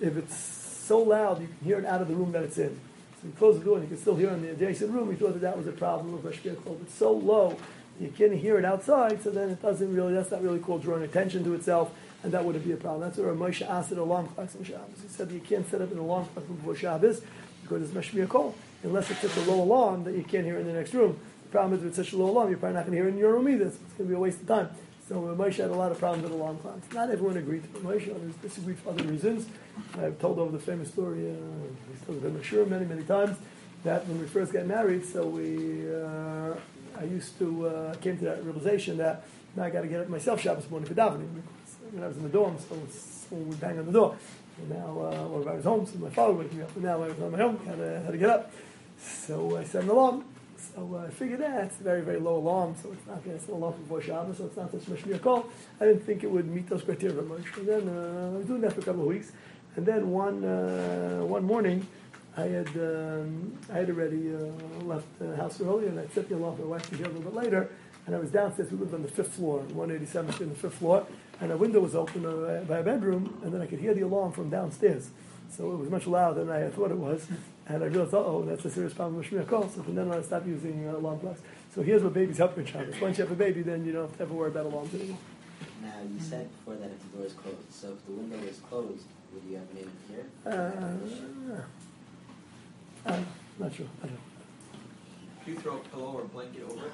if it's so loud you can hear it out of the room that it's in. So he closed the door and you can still hear it in the adjacent room. He thought that that was a problem of Mashmiach Kol. It's so low you can't hear it outside, so then it doesn't really. That's not really called drawing attention to itself and that wouldn't be a problem. That's where Moshe asked an alarm clock on Shabbos. He said you can't set up an alarm clock before Shabbos because it's Mashmiya Kol, unless it's such a low alarm that you can't hear in the next room. The problem is with such a low alarm, you're probably not going to hear in your room either, so it's going to be a waste of time. So Moshe had a lot of problems with alarm clocks. Not everyone agreed to Moshe, others disagreed for other reasons. I've told over the famous story, uh, he's told it sure many, many times, that when we first got married, so we, uh, I used to, uh, came to that realization that now I got to get up myself Shabbos morning for davening when I was in the dorm, so someone would bang on the door. And now, uh, I was home, so my father would me up. And now I was on my own, had to, had to get up. So I set an alarm. So I figured that it's a very, very low alarm, so it's not going to alarm before Shabbos, so it's not such much a call. I didn't think it would meet those criteria much. And then uh, I was doing that for a couple of weeks. And then one, uh, one morning, I had, um, I had already uh, left the house early, and I set the alarm for my wife to get a little bit later. And I was downstairs. We lived on the fifth floor, 187th in the fifth floor and a window was open uh, by a bedroom, and then I could hear the alarm from downstairs. So it was much louder than I thought it was, and I realized, oh, that's a serious problem with Shmiya Kol. So from then on, I stopped using uh, alarm clocks. So here's what babies help in Shabbos. Once you have a baby, then you don't have to ever worry about alarms anymore. Now, you said before that if the door is closed, so if the window is closed, would you have been able to hear? Uh, I'm not sure. I don't know. Do you throw a pillow or blanket over it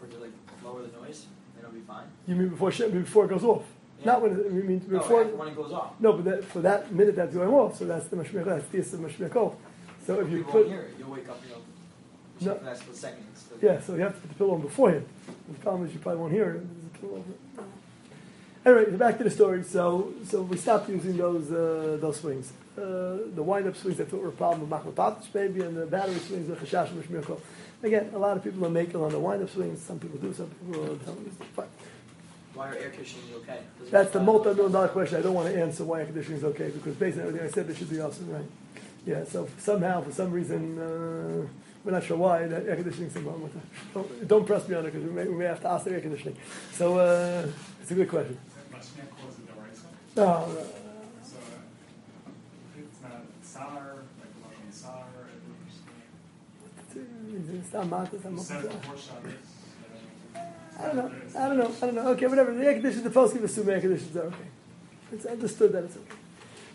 for to like lower the noise? It'll be fine. You mean before before it goes off? Yeah. Not when it, you mean before. after when it goes off. No, but that, for that minute that's going off, so that's the mashmiach. That's the of mashmiach. So if you put it. You'll wake up, you know, No. check for that split second. Yeah, so you have to put the pillow on beforehand. The problem is you probably won't hear it. There's a pillow over it. Anyway, back to the story. So, so we stopped using those uh, those swings. Uh, the wind-up swings I thought were a problem with machlopatish maybe, and the battery swings are chashash and mishmirko. Again, a lot of people are making on the wind-up swings. Some people do, some people don't. Fine. Why are air conditioning okay? Does it That's the multi-million dollar question. I don't want to answer why air conditioning is okay because based on everything I said, they should be awesome, right? Yeah. So somehow, for some reason, uh, we're not sure why that air conditioning is wrong with that. Don't, don't press me on it because we may, we may have to ask the air conditioning. So uh, it's a good question. Is that Mashmiach cause the Daraisa? No, no, no, So, uh, it's not SAR, like the Russian SAR, it no. It's not matas, it's not was, said matas. before I don't know. I don't know. I don't know. Okay, whatever. The air conditioners, the post give assume air conditioners are okay. It's understood that it's okay.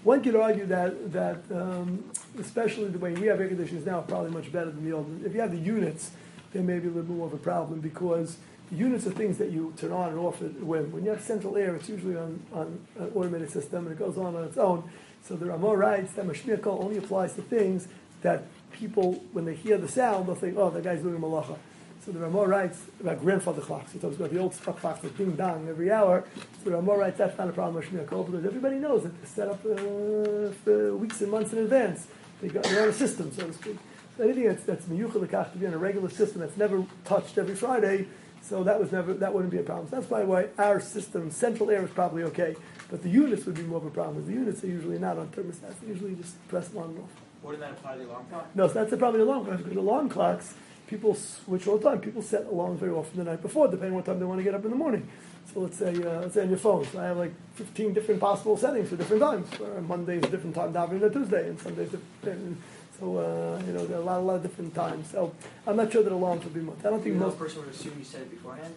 One could argue that that um, especially the way we have air conditioners now, probably much better than the old. If you have the units, there may be a little more of a problem because the units are things that you turn on and off when. When you have central air, it's usually on, on an automated system and it goes on on its own. So there are more rights that Mashmir only applies to things that people, when they hear the sound, they'll think, oh, that guy's doing malacha. So there are more rights about grandfather clocks. He talks about the old stuck clocks that ding dong every hour. So there are more rights. That's not a problem with Shmir Kol because everybody knows that they're set up uh, for weeks and months in advance. They've got they're on a system, so to speak. So anything that's that's miyuchel lekach to be on a regular system that's never touched every Friday. So that was never that wouldn't be a problem. So that's why our system, central air, is probably okay. But the units would be more of a problem. The units are usually not on thermostats. They usually just press on and off. Wouldn't that apply to the alarm clock? No, so that's the problem with alarm clocks. Because alarm clocks, people switch all the time. People set alarms very often the night before, depending on what time they want to get up in the morning. So let's say, uh, let's say on your phone. So I have like 15 different possible settings for different times. Uh, Monday's a different time, than Tuesday, and Sunday's different. And so uh, you know, there are a lot, a lot of different times. So I'm not sure that alarms would be much. I don't think most. person would assume you said it beforehand?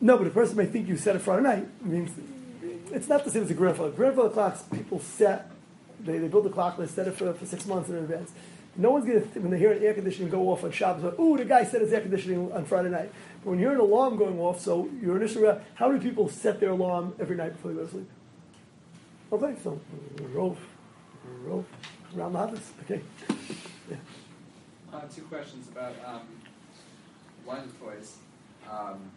No, but a person may think you set it Friday night. It means it's not the same as a grandfather. Grandfather clocks, people set, they, they build the clock, they set it for, for six months in advance. No one's going to, when they hear an air conditioning go off on Shabbos, like, ooh, the guy set his air conditioning on Friday night. But when you hear an alarm going off, so your initial, rea- how many people set their alarm every night before they go to sleep? Okay, so, rove, rove, around the house. Okay. Uh, two questions about um, one toys. Um,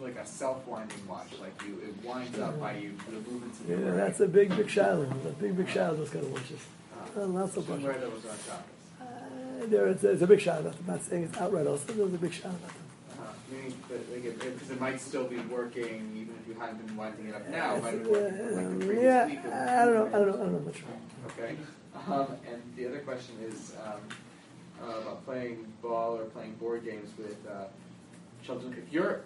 like a self-winding watch, like you it winds up by you the movements of your Yeah, that's a big, big shadow. A big, big shadow, those kind of watches. Uh, Uh, not so much. wear those on Shabbos. Uh, there, it's, it's a big shout about them. I'm not saying it's outright also. There's a big shout about them. Uh, meaning that like it, because it might still be working even if you hadn't been winding it up now. It Uh, might been working like the previous yeah, week. I don't know. I don't know. I don't know much. Okay. Um, and the other question is um, uh, about playing ball or playing board games with uh, children. If you're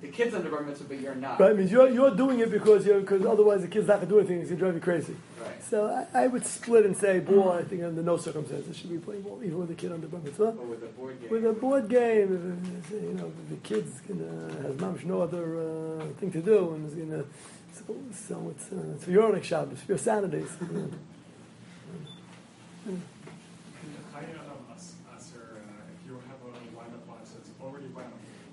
the kids under bar mitzvah, but you're not. Right? Means you're you're doing it because you're because otherwise the kid's not gonna do anything. It's gonna drive you crazy. Right. So I, I would split and say ball. I think under no circumstances should be playing ball, even with a kid under bar mitzvah. Or with a board game. With a board game, if, you know, the kid's gonna has mamish no other uh, thing to do and is gonna. So, so it's, uh, it's for your own Shabbos, for your Saturdays. Chaya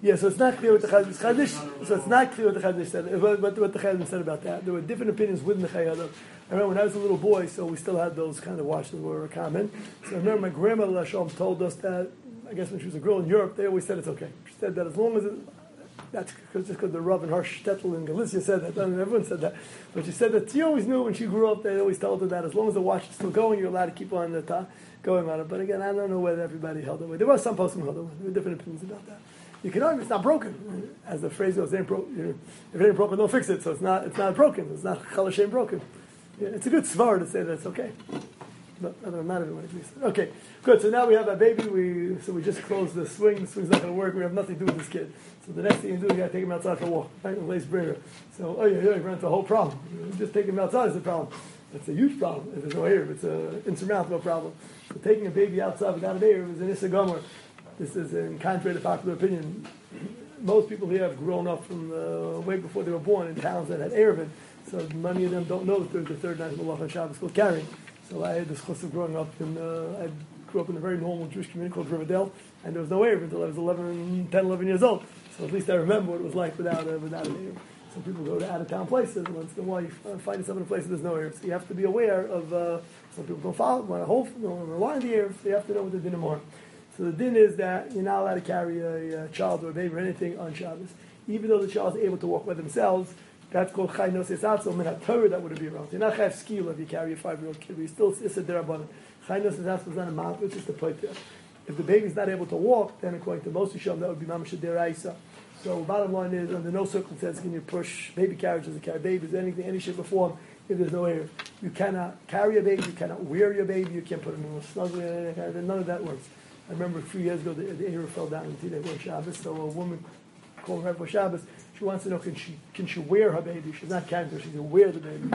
Yeah, so it's not clear what the Chazon Chazon- So it's not clear what the Chazon said. What, what, what the Chazon said about that. There were different opinions within the Chayei Adam. I remember when I was a little boy, so we still had those kind of watches that were common. So I remember my grandmother Lashom told us that. I guess when she was a girl in Europe, they always said it's okay. She said that as long as it, that's cause, just because the Rav and Harsh Shtetl in Galicia said that. and everyone said that. But she said that she always knew when she grew up, they always told her that as long as the watch is still going, you're allowed to keep on the ta- going on it. But again, I don't know whether everybody held it. There were some posts who held it. There were different opinions about that. You can argue it's not broken, as the phrase goes. Know, if it ain't broken, don't fix it. So it's not. It's not broken. It's not chalashem broken. Yeah, it's a good svar to say that it's okay. But I don't know, everyone agrees. Okay, good. So now we have a baby. We so we just closed the swing. The swing's not going to work. We have nothing to do with this kid. So the next thing you do, you got to take him outside for a walk. Right, lace bringer. So oh yeah, yeah, you run a whole problem. Just taking him outside is a problem. That's a huge problem. If there's no air, it's an insurmountable problem. So taking a baby outside without an air is an issa gomer. This is in contrary to popular opinion. Most people here have grown up from uh, way before they were born in towns that had Eruvin. So many of them don't know that there's the third night of Malach and Shabbos called carrying. So I had this chus of growing up in, uh, I grew up in a very normal Jewish community called Riverdale, and there was no Eruv until I was 11, 10, 11 years old. So at least I remember what it was like without, uh, without an Eruv. Some people go to out-of-town places, and once in a while you find yourself in a place where there's no Eruv. So you have to be aware of, uh, some people don't follow, want to hold, don't rely on the Eruv, so you have to know what the din are. So the din is that you're not allowed to carry a, uh child or a baby or anything on Shabbos, even though the child is able to walk by themselves. That's called chay noses atzo min haTorah that wouldn't be around. You're not chayv skill if you carry a five-year-old kid. We still it's a derabbanan. Chay noses atzo is not a mouth, it's just a there. If the baby's not able to walk, then according to most Yisham, that would be mamash deraisa. So bottom line is, under no circumstance can you push baby carriages or carry babies, anything, any shape or form, if there's no air. You cannot carry a baby, you cannot wear your baby, you can't put him in a snuggle, none of that works. I remember a few years ago, the, the air fell down in Tidei Shabbos, so a woman call her right Shabbos. She wants to know can she can she wear her baby? She's not carrying her. She's going to wear the baby.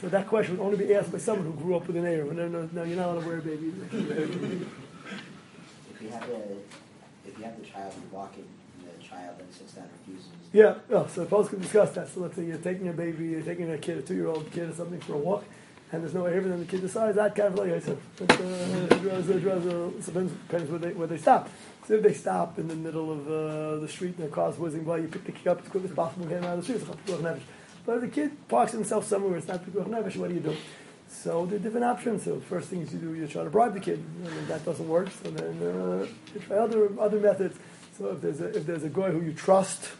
So that question would only be asked by someone who grew up with an heir. No, no, no, you're not allowed to wear a baby. If you have the, if you have the child and walking, and the child then sits down and refuses. Yeah, oh, so the post can discuss that. So let's say you're taking a baby, you're taking a kid, a two-year-old kid or something for a walk, and there's no and then the kid decides that kind of like said, but, uh, depends, depends where they where they stop. So if they stop in the middle of uh, the street and the car's whizzing by, you pick the kid up as quick as possible and get him out of the street. It's. But if the kid parks himself somewhere where it's not pikuach nefesh, what do you do? So there are different options. So first things you do, you try to bribe the kid, and that doesn't work, so then uh, you try other other methods. So if there's a, if there's a guy who you trust,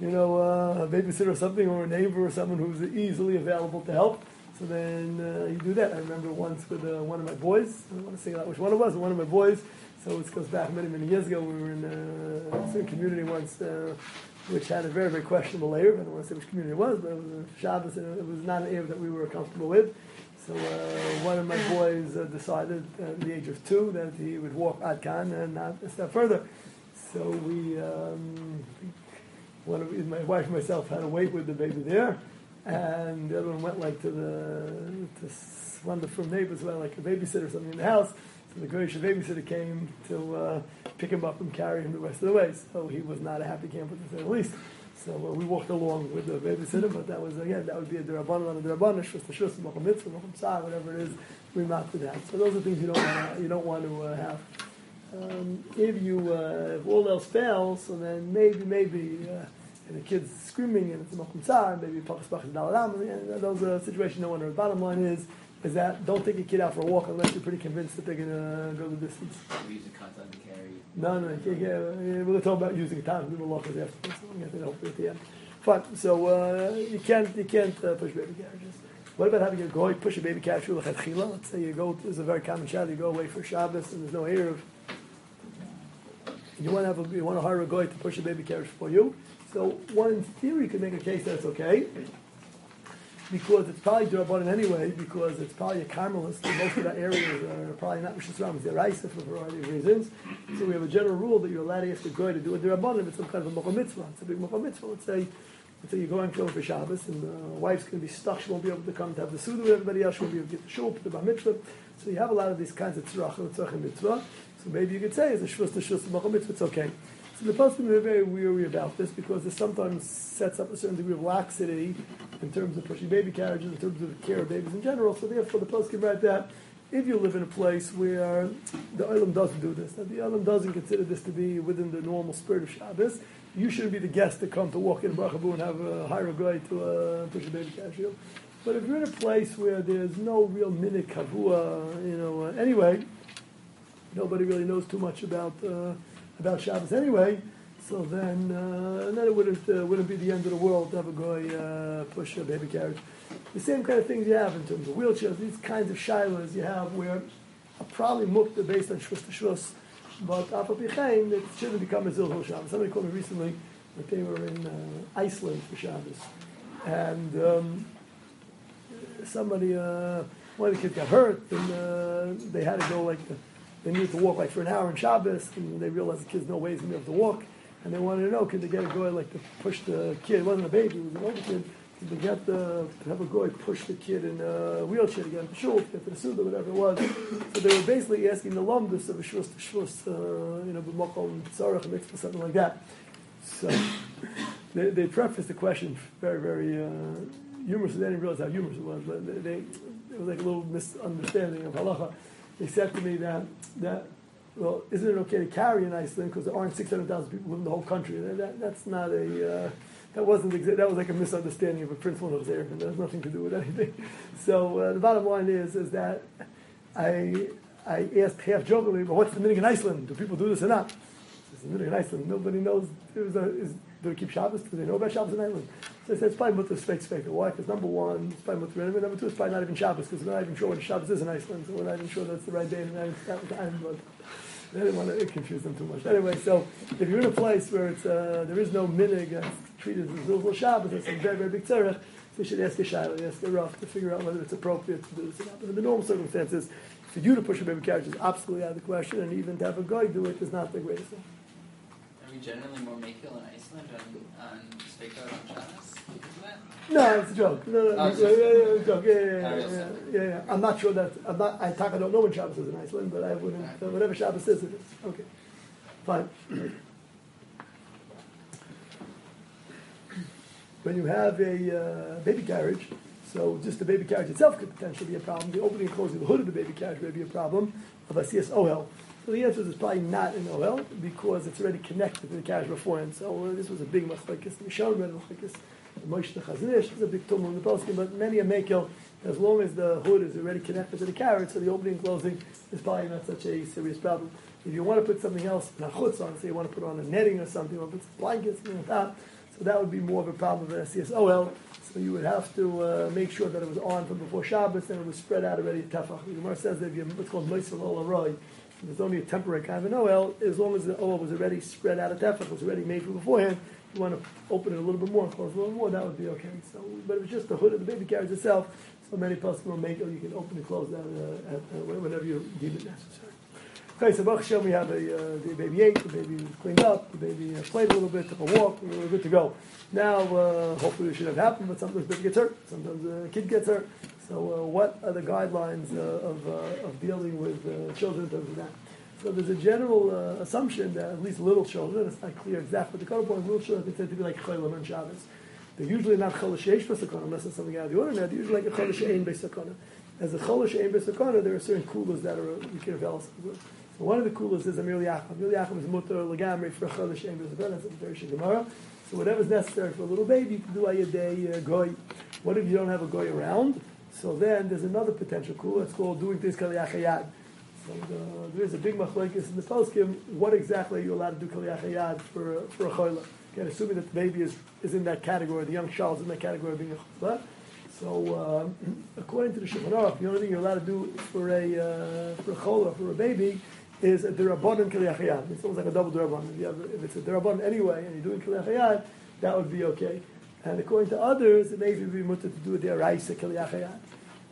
you know, uh, a babysitter or something, or a neighbor or someone who's easily available to help, so then uh, you do that. I remember once with uh, one of my boys. I don't want to say which one it was. One of my boys. So this goes back many many years ago. We were in uh, a certain community once. Uh, which had a very, very questionable layer. I don't want to say which community it was, but it was a Shabbos, and it was not an area that we were comfortable with. So uh, one of my boys uh, decided at the age of two that he would walk Adkan and not a step further. So we, um, one of my wife and myself had to wait with the baby there, and the other one went like to the to one of the from neighbors, well, like a babysitter or something in the house. So the Goyish babysitter came to uh, pick him up and carry him the rest of the way. So he was not a happy camper to say the least. So uh, we walked along with the babysitter, but that was again that would be a derabbanan on a derabbanan, shus the shus, mocham mitzvah, mocham whatever it is, we not to that. So those are things you don't want to, you don't want to uh, have. Um, if you uh, if all else fails, so then maybe maybe uh, and the kid's screaming and it's a mocham tzar, maybe pachas pachas dalalam. and Those are situations don't. The bottom line is is that don't take a kid out for a walk unless you're pretty convinced that they're going to go the distance. We use a content to carry. No, no, can't, yeah, we're going to talk about using a time. We will lock it after this. I'm going to help you at the end. Fine. So uh, you can't you can't uh, push baby carriages. What about having a goy push a baby carriage through lechatchila? Let's say you go. This is a very common shot. You go away for Shabbos and there's no eruv. You want to have a, you want to hire a goy to push a baby carriage for you. So one theory could make a case that it's okay because it's probably derabbanan anyway, because it's probably a Carmelist, most of that area are probably not Rishis Rams, they're for a variety of reasons. So we have a general rule that you're allowed to ask a guy to do a derabbanan if it's some kind of a Mocha Mitzvah. It's a big Mocha Mitzvah. Let's say, say you're going to for Shabbos, and the wife's going to be stuck, she won't be able to come to have the Suda with everybody else, she won't be able to get the shul, put the Bar Mitzvah. So you have a lot of these kinds of tzrach and tzrach and mitzvah. So maybe you could say, as a shvus to shvus Mitzvah, it's okay. So the Poskim are very weary about this because this sometimes sets up a certain degree of laxity in terms of pushing baby carriages, in terms of the care of babies in general. So therefore, the Poskim write that if you live in a place where the Olam doesn't do this, that the Olam doesn't consider this to be within the normal spirit of Shabbos, you shouldn't be the guest to come to walk in Brachabu and have a hire a guy to uh, push a baby carriage. But if you're in a place where there's no real minik kavua, you know, uh, anyway, nobody really knows too much about uh, about Shabbos anyway. So then, uh, then it wouldn't uh, wouldn't be the end of the world to have a guy uh, push a baby carriage. The same kind of things you have in terms of wheelchairs. These kinds of shilas you have where are probably mukta based on shvus to shvus, but apapichain it shouldn't become a zilchol Shabbos. Somebody called me recently that they were in uh, Iceland for Shabbos, and um, somebody uh, one of the kids got hurt, and uh, they had to go like. The, they needed to walk like for an hour in Shabbos, and they realized the kid's no ways to be able to walk. And they wanted to know, could they get a guy like to push the kid? It wasn't a baby, it was an older kid. Could they get the, to have a guy push the kid in a wheelchair to get shul, get the suda, whatever it was. So they were basically asking the lumdus of a shvus to shvus, uh, you know, b'mokom tzarech mitzvah, something like that. So they, they prefaced the question very, very uh, humorous. They didn't realize how humorous it was, but they, they, it was like a little misunderstanding of halacha they said to me that, that well, isn't it okay to carry in Iceland because there aren't 600,000 people in the whole country? That, that, that's not a, uh, that wasn't, exa- that was like a misunderstanding of a principle of Xergan. That has nothing to do with anything. So uh, the bottom line is, is that I, I asked half jokingly, but what's the meaning in Iceland? Do people do this or not? It's the meaning in Iceland. Nobody knows, is, a, is, do keep Shabbos? Do they know about Shabbos in Iceland? So I said, it's probably mutter fake fake. Why? Because number one, it's probably mutter Number two, it's probably not even Shabbos because we're not even sure what Shabbos is in Iceland. So we're not even sure that's the right day. And time, but I didn't want to confuse them too much. Anyway, so if you're in a place where it's, uh, there is no minig that's treated as a Zilzal Shabbos, it's a very, very big tzarech, so you should ask a shayla, ask a rough to figure out whether it's appropriate to do this or not. But in the normal circumstances, for you to push a baby carriage is absolutely out of the question, and even to have a guy do it is not the greatest thing. We generally more makil in Iceland on on Stakar on Shabbos? No, it's a joke. No, no, Oh, yeah, it's yeah, yeah, yeah, it's a joke. Yeah, yeah, Oh, yeah, yeah, yeah, yeah. I'm not sure that I'm not. I talk. I don't know when Shabbos is in Iceland, but I wouldn't. Uh, whatever Shabbos is, it is. Okay, fine. when you have a uh, baby carriage, so just the baby carriage itself could potentially be a problem. The opening and closing the hood of the baby carriage may be a problem of a CSOL. So the answer is probably not an OL because it's already connected to the carriage beforehand. So uh, this was a big machlekes. Mishal read machlekes. Moshe Chazon Ish is a big tumult in the poskim, but many a makel, as long as the hood is already connected to the carriage, so the opening and closing is probably not such a serious problem. If you want to put something else, nachutz on, say you want to put on a netting or something, or put some blankets, like that, so that would be more of a problem of an SCSOL. So you would have to uh, make sure that it was on from before Shabbos and it was spread out already at Tefach. The Gemara says that if you what's called Moisel Ol Aroi, there's only a temporary kind of an oil, as long as the oil was already spread out at Tefach, was already made from beforehand, you want to open it a little bit more, close a little more, that would be okay. So, but if it's just the hood of the baby carriage itself, so many poskim will make it, you can open and close that uh, at, uh, whenever you deem it necessary. Okay, so Baruch Hashem, we have a, uh, the baby ate, the baby was cleaned up, the baby uh, played a little bit, took a walk, we were good to go. Now, uh, hopefully it should have happened, but sometimes the baby gets hurt, sometimes the kid gets hurt. So uh, what are the guidelines uh, of, uh, of dealing with children in terms of that? So there's a general uh, assumption that at least little children, it's not clear exactly, but the color point, little children are considered to be like cholim and Shabbos. They're usually not cholish yesh b'sakona, unless it's something out of the ordinary. They're usually like a cholish ein b'sakona. As a cholish ein b'sakona, there are certain kulas that are we can with. So one of the kulas is Amir Yacham. Amir Yacham is mutter legamri for a cholish ein. That's a very. So whatever's necessary for a little baby, you can do ayadei uh, goy. What if you don't have a goy around? So then there's another potential kula. It's called doing things kaliyachayad. So the, there is a big machlekes in the poskim. What exactly are you allowed to do kaliyachayad for for a choila? Again, assuming that the baby is, is in that category, the young child is in that category of being a choila. So um, according to the Shulchan Aruch, the only thing you're allowed to do for a uh, for a chola for a baby is a derabbanan kaliyachayad. It's almost like a double derabbanan. If, if it's a derabbanan anyway, and you're doing kaliyachayad, that would be okay. And according to others, it may even be mutter to do a deraisa kaliyachayad.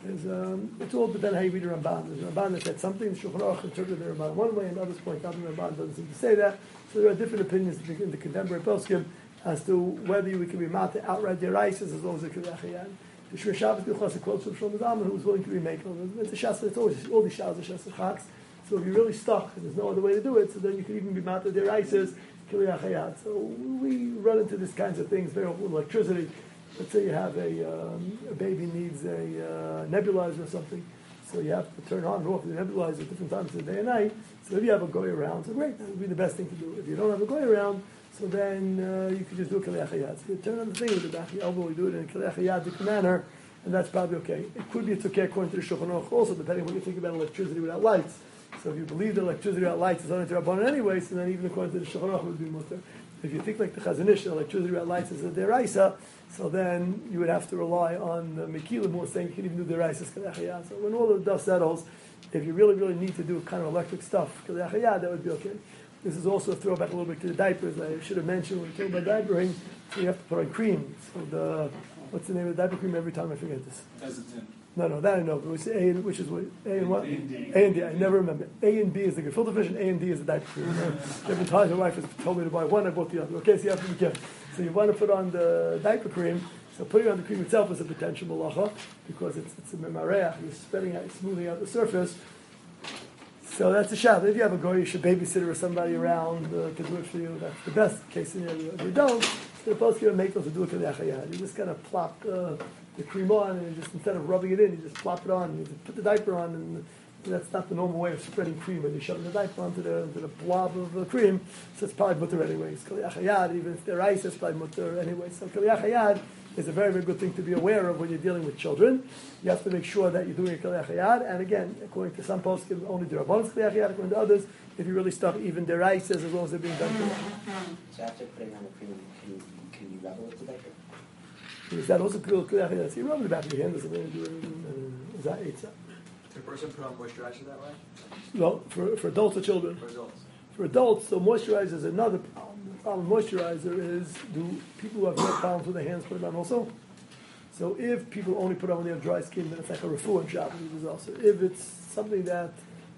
There's, um, it's all depending how you read the Ramban. There's a Ramban that said something, the Shulchan Aruch interpreted the Ramban one way, and others point out the Ramban doesn't seem to say that. So there are different opinions in the, the contemporary poskim as to whether we can be mata outright deraises as long as the be The Shemiras Shabbos Kehilchasa quotes from Shlomo Zalman who was willing to remake it. It's a shas. It's always all these shas are shas chaks. So if you're really stuck and there's no other way to do it, so then you can even be mata deraises kiliyachayat. So we run into these kinds of things very often electricity. Let's say you have a, um, a baby needs a uh, nebulizer or something, so you have to turn on and off the nebulizer at different times of the day and night. So if you have a goy around, so great, that would be the best thing to do. If you don't have a goy around, so then uh, you can just do a kalechayad. So you turn on the thing with the back of your elbow, you do it in a kalechayadic manner, and that's probably okay. It could be it's okay according to the Shulchan also, depending on what you think about electricity without lights. So if you believe that electricity without lights is Rabbanon anyway, so then even according to the Shulchan would be mutter. If you think like the Chazon Ish, electricity without lights is a deraisa, so then you would have to rely on the Mekilim who saying you can even do deraisa kalechayad. So when all the dust settles, if you really, really need to do kind of electric stuff, kalechayad, that would be okay. This is also a throwback a little bit to the diapers. I should have mentioned when we talk about diapering, so you have to put on cream. So the what's the name of the diaper cream? Every time I forget this. Desitin. No, no, that I know. But we say A and which is what A and what? A and D. A and D. I never remember. A and B is the gefilte fish, and A and D is the diaper cream. Every time my wife has told me to buy one, I bought the other. Okay, so you have to be careful. So you want to put on the diaper cream. So putting on the cream itself is a potential malacha because it's it's a memareach. You're spreading out, smoothing out the surface. So that's a shot. If you have a goy, you should babysitter or somebody around uh, to do it for you. That's the best case scenario. If you don't, you're supposed to make those to do it to the achayad. You just kind of plop uh, the cream on, and just instead of rubbing it in, you just plop it on. You put the diaper on, and that's not the normal way of spreading cream. When you shove the diaper onto the, onto the blob of the cream, so it's probably mutter anyway. It's kali achayad, even if they're ice, it's probably mutter anyway. So kali achayad is a very, very good thing to be aware of when you're dealing with children. You have to make sure that you're doing a kali achayad, and again, according to some posts, only the rabbanon kali achayad. According to others, if you really stuff, even their ice as long as they're being done. So after putting on the cream, can you, can you rubble with the diaper? Is that also kali achayad? So you rub the back of your hand, doesn't really do anything. uh, Is that? Can a person put on moisturizer that way? No, for, for adults or children. For adults? For adults, so moisturizer is another problem. The problem with moisturizer is do people who have no problems with their hands put it on also? So if people only put on when they have dry skin, then it's like a refu and Shabbos is also. If it's something that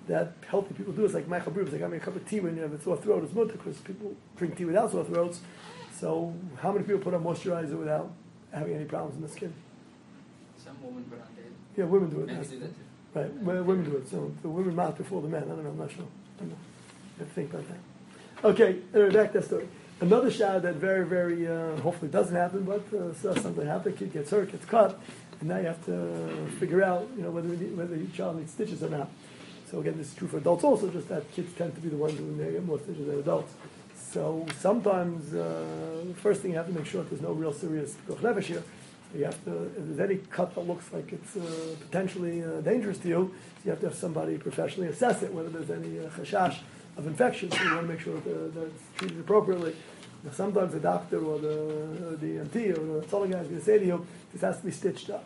that healthy people do. It's like Michael Brew, it's like having a cup of tea when you have a sore throat. It's mutter because people drink tea without sore throats. So how many people put on moisturizer without having any problems in the skin? Some woman put on. Yeah, women do it. Men do that too. Right, well, women do it. So the women mouth before the men. I don't know. I'm not sure. I don't know. I have to think about that. Okay, anyway, back to that story. Another shower that very, very uh, hopefully doesn't happen, but uh, something happens. Kid gets hurt, gets cut, and now you have to figure out, you know, whether whether your child needs stitches or not. So again, this is true for adults also. Just that kids tend to be the ones who get more stitches than adults. So sometimes uh, first thing you have to make sure there's no real serious nefesh here. You have to, if there's any cut that looks like it's uh, potentially uh, dangerous to you, you have to have somebody professionally assess it, whether there's any uh, chashash of infection. So you want to make sure that, uh, that it's treated appropriately. Now, sometimes the doctor or the, or the EMT or the other guy is going to say to you, this has to be stitched up.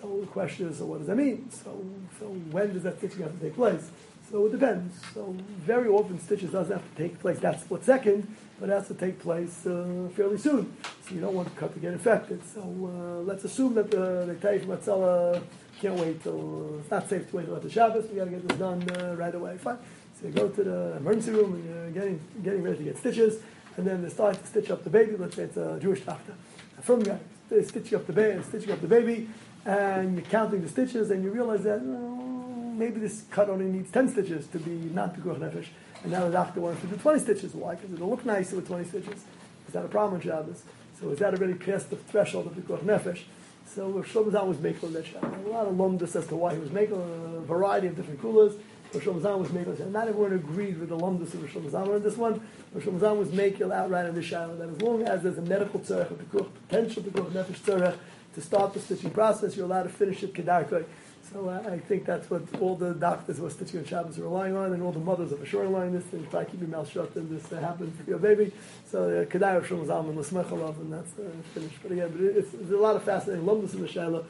So the question is, so what does that mean? So, so when does that stitching have to take place? So it depends. So very often stitches doesn't have to take place that split second, but it has to take place uh, fairly soon. So you don't want the cut to get infected. So uh, let's assume that the, the Taif Matzala can't wait till, it's not safe to wait after Shabbos, we got to get this done uh, right away. Fine. So you go to the emergency room and you're getting, getting ready to get stitches, and then they start to stitch up the baby. Let's say it's a Jewish doctor. Firm guy. Stitching up the baby, stitching up the baby, and you're counting the stitches, and you realize that oh, maybe this cut only needs 10 stitches to be not pikuach nefesh. And now the doctor wants to do 20 stitches. Why? Because it'll look nicer with 20 stitches. Is that a problem on Shabbos? So is that already past the threshold of pikuach nefesh? So uh, Rosh Hashanah was making that Shabbos. A lot of lumdus as to why he was making uh, a variety of different kulas. Rosh Hashanah was making and not everyone agreed with the lumdus of Rosh Hashanah on this one. Rosh Hashanah was making outright in the Shabbos that as long as there's a medical tzarech, a potential pikuach nefesh tzarech, to start the stitching process, you're allowed to finish it kedarkoi. So uh, I think that's what all the doctors are stitching on Shabbos are relying on, and all the mothers are for sure relying on this. And try to keep your mouth shut and this uh, happens for your baby. So uh, kedai Rosh Hashanah l'smechalav, and that's uh, finished. But again, but it's, there's a lot of fascinating lumdus in the Shaila.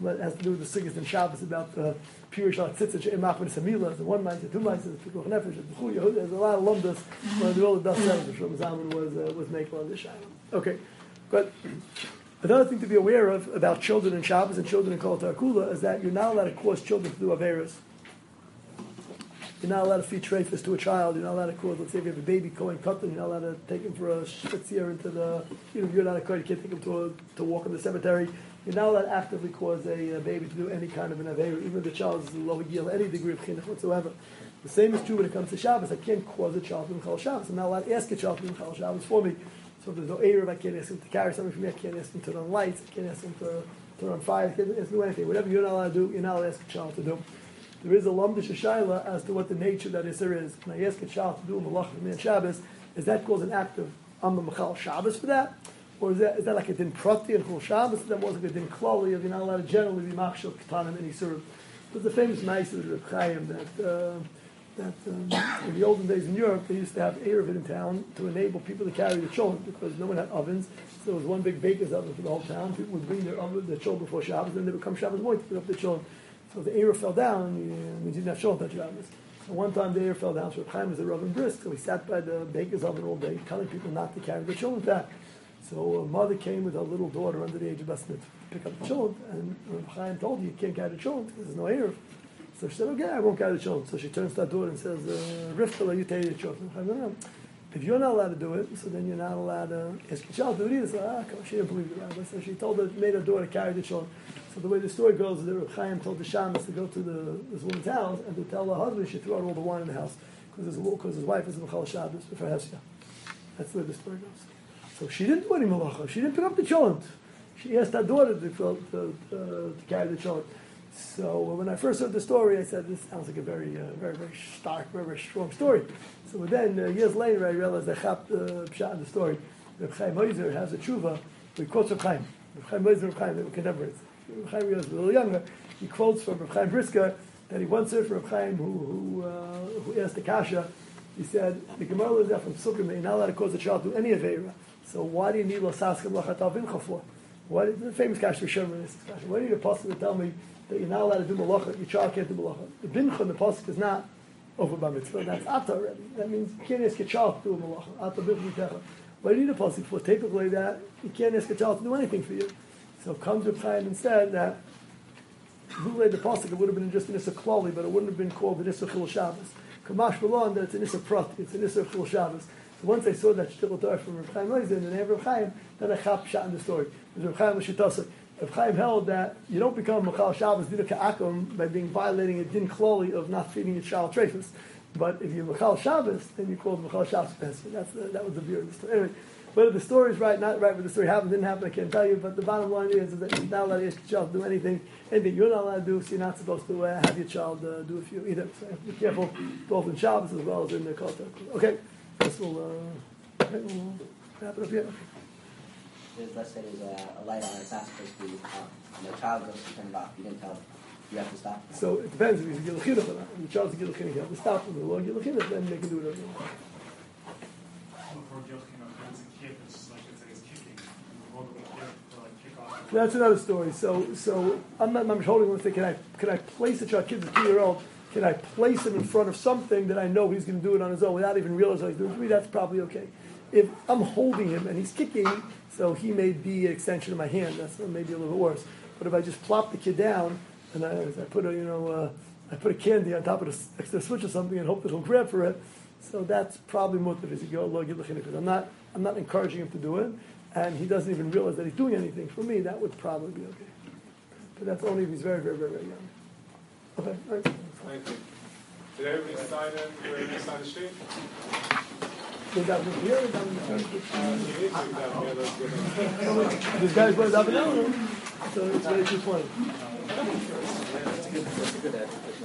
But it has to do with the siggis and Shabbos about the pure shal tzitzit she'emach with samila, the one the two mice, the pikuach nefesh, b'chu yehud. There's a lot of lumdus. But all the dust says Rosh Hashanah was uh, was making on the Shaila. Okay, good. Another thing to be aware of about children in Shabbos and children in Kol Kula is that you're not allowed to cause children to do Averas. You're not allowed to feed trephis to a child. You're not allowed to cause, let's say if you have a baby going cutting, you're not allowed to take him for a schwitzier into the, you know, you're not a you can't take him to, a, to walk in the cemetery. You're not allowed to actively cause a, a baby to do any kind of an Aveira, even if the child is low yield, any degree of chinuch whatsoever. The same is true when it comes to Shabbos. I can't cause a child to Chal Shabbos. I'm not allowed to ask a child to Chal Shabbos for me. So if there's no Eruv, I can't ask him to carry something for me. I can't ask him to on lights. I can't ask him to turn on fire. I can't ask him to do anything. Whatever you're not allowed to do, you're not allowed to ask a child to do. There is a lumdish shaila as to what the nature of that Isser is. When I ask a child to do a malach for me on Shabbos, is that called an act of Amma Machal Shabbos for that? Or is that, is that like a din prati and Chol Shabbos? That was like a din klali of you're not allowed to generally be machshel ketanim and Isser. There's a famous mice of Chaim that, uh, that um, in the olden days in Europe, they used to have Eruv in town to enable people to carry the children because no one had ovens. So there was one big baker's oven for the whole town. People would bring their oven, their children before Shabbos, and they would come Shabbos morning to pick up the children. So the Eruv fell down, and we didn't have children at Shabbos. So one time the Eruv fell down, so Chaim was a Rav brisk, so he sat by the baker's oven all day, telling people not to carry the children back. So a mother came with her little daughter under the age of Basmit to pick up the children, and Reb Chaim told her, you can't carry the children because there's no Eruv. So she said, okay, I won't carry the children. So she turns to that daughter and says, uh, Rifkala, you take the children. I. If you're not allowed to do it, so then you're not allowed to ask your child to do it. So, ah, come on, she didn't believe the rabbi. So she told her, made her daughter carry the children. So the way the story goes is that Chaim told the shamas to go to the, this woman's house and to tell her husband she threw out all the wine in the house because his, wife is Michal Shabbos for Hesya. That's the way the story goes. So she didn't do any malacha. She didn't pick up the children. She asked her daughter to, to, to, to carry the children. So when I first heard the story, I said, "This sounds like a very, uh, very, very stark, very, very strong story." So then uh, years later, I realized I chapped the pshat in the story. Reb Chaim Oizer has a tshuva. He quotes Reb Chaim. Reb Chaim Oizer, Reb Chaim, they were contemporaries. Reb Chaim was a little younger. He quotes from Reb Chaim Brisker that he once heard from Reb Chaim who who, uh, who asked the kasha. He said, "The Gemara learns out from that you're not allowed to cause a child to do any avera. So why do you need losaska lachatav vincha for? Why the famous kasha is kasha? Why do you to tell me that you're not allowed to do malacha, your child can't do malacha. The bincha in the pasuk is not over by mitzvah. That's ata already. That means you can't ask your child to do a malacha. Ata bincha What do you need a pasuk for? Typically, that you can't ask a child to do anything for you. So comes Reb Chaim and said that Lule the pasuk, it would have been just an Issa Klali, but it wouldn't have been called an Issa Chil Shabbos. Kamash Malon, that it's an Issa Prati, it's an Issa Chil Shabbos. So once I saw that Shtickle Torah from Reb Chaim Oizer and the name of Reb Chaim, then I chap shot in the story. Because Reb Chaim was Shittasa. Reb Chaim held that you don't become Machal Shabbos Dina Ka'akum by being violating a din klali of not feeding your child trefus. But if you're Machal Shabbos, then you call Machal Shabbos Pesach. That's the, that was the view of the story. Anyway, whether the story is right, not right, whether the story happened, didn't happen, I can't tell you. But the bottom line is, is that you're not allowed to your child to do anything. Anything you're not allowed to do, so you're not supposed to uh, have your child uh, do a few either. So be careful, both in Shabbos as well as in the culture. Okay, this will, uh, we'll wrap it up here. There's, let's say there's a, a light on, it's not supposed to be off, and the child goes to turn it off, you didn't tell him, you have to stop. So it depends if he's a Gil Chinuch or not. If the child's a Gil Chinuch, you have to stop him. The law Gil Chinuch, then they can do whatever they want. Before Gilchin, when he's a kid, it's like, it's like he's kicking. And we'll go to the kid for like kickoff. That's another story. So, so I'm not. I'm holding one thing. Can I? Can I place a child? Kid's a two-year-old. Can I place him in front of something that I know he's going to do it on his own without even realizing he's doing it for me? That's probably okay. If I'm holding him and he's kicking, so he may be an extension of my hand. That's maybe a little bit worse. But if I just plop the kid down and I, I put a you know uh, I put a candy on top of the extra switch or something and hope that he'll grab for it, so that's probably mutter is because I'm not I'm not encouraging him to do it, and he doesn't even realize that he's doing anything. For me, that would probably be okay. But that's only if he's very very very very young. Okay. All right. Thank you. Did everybody sign in, where they sign the sheet? This guy's going up and so it's very 220. That's a good, that's a good.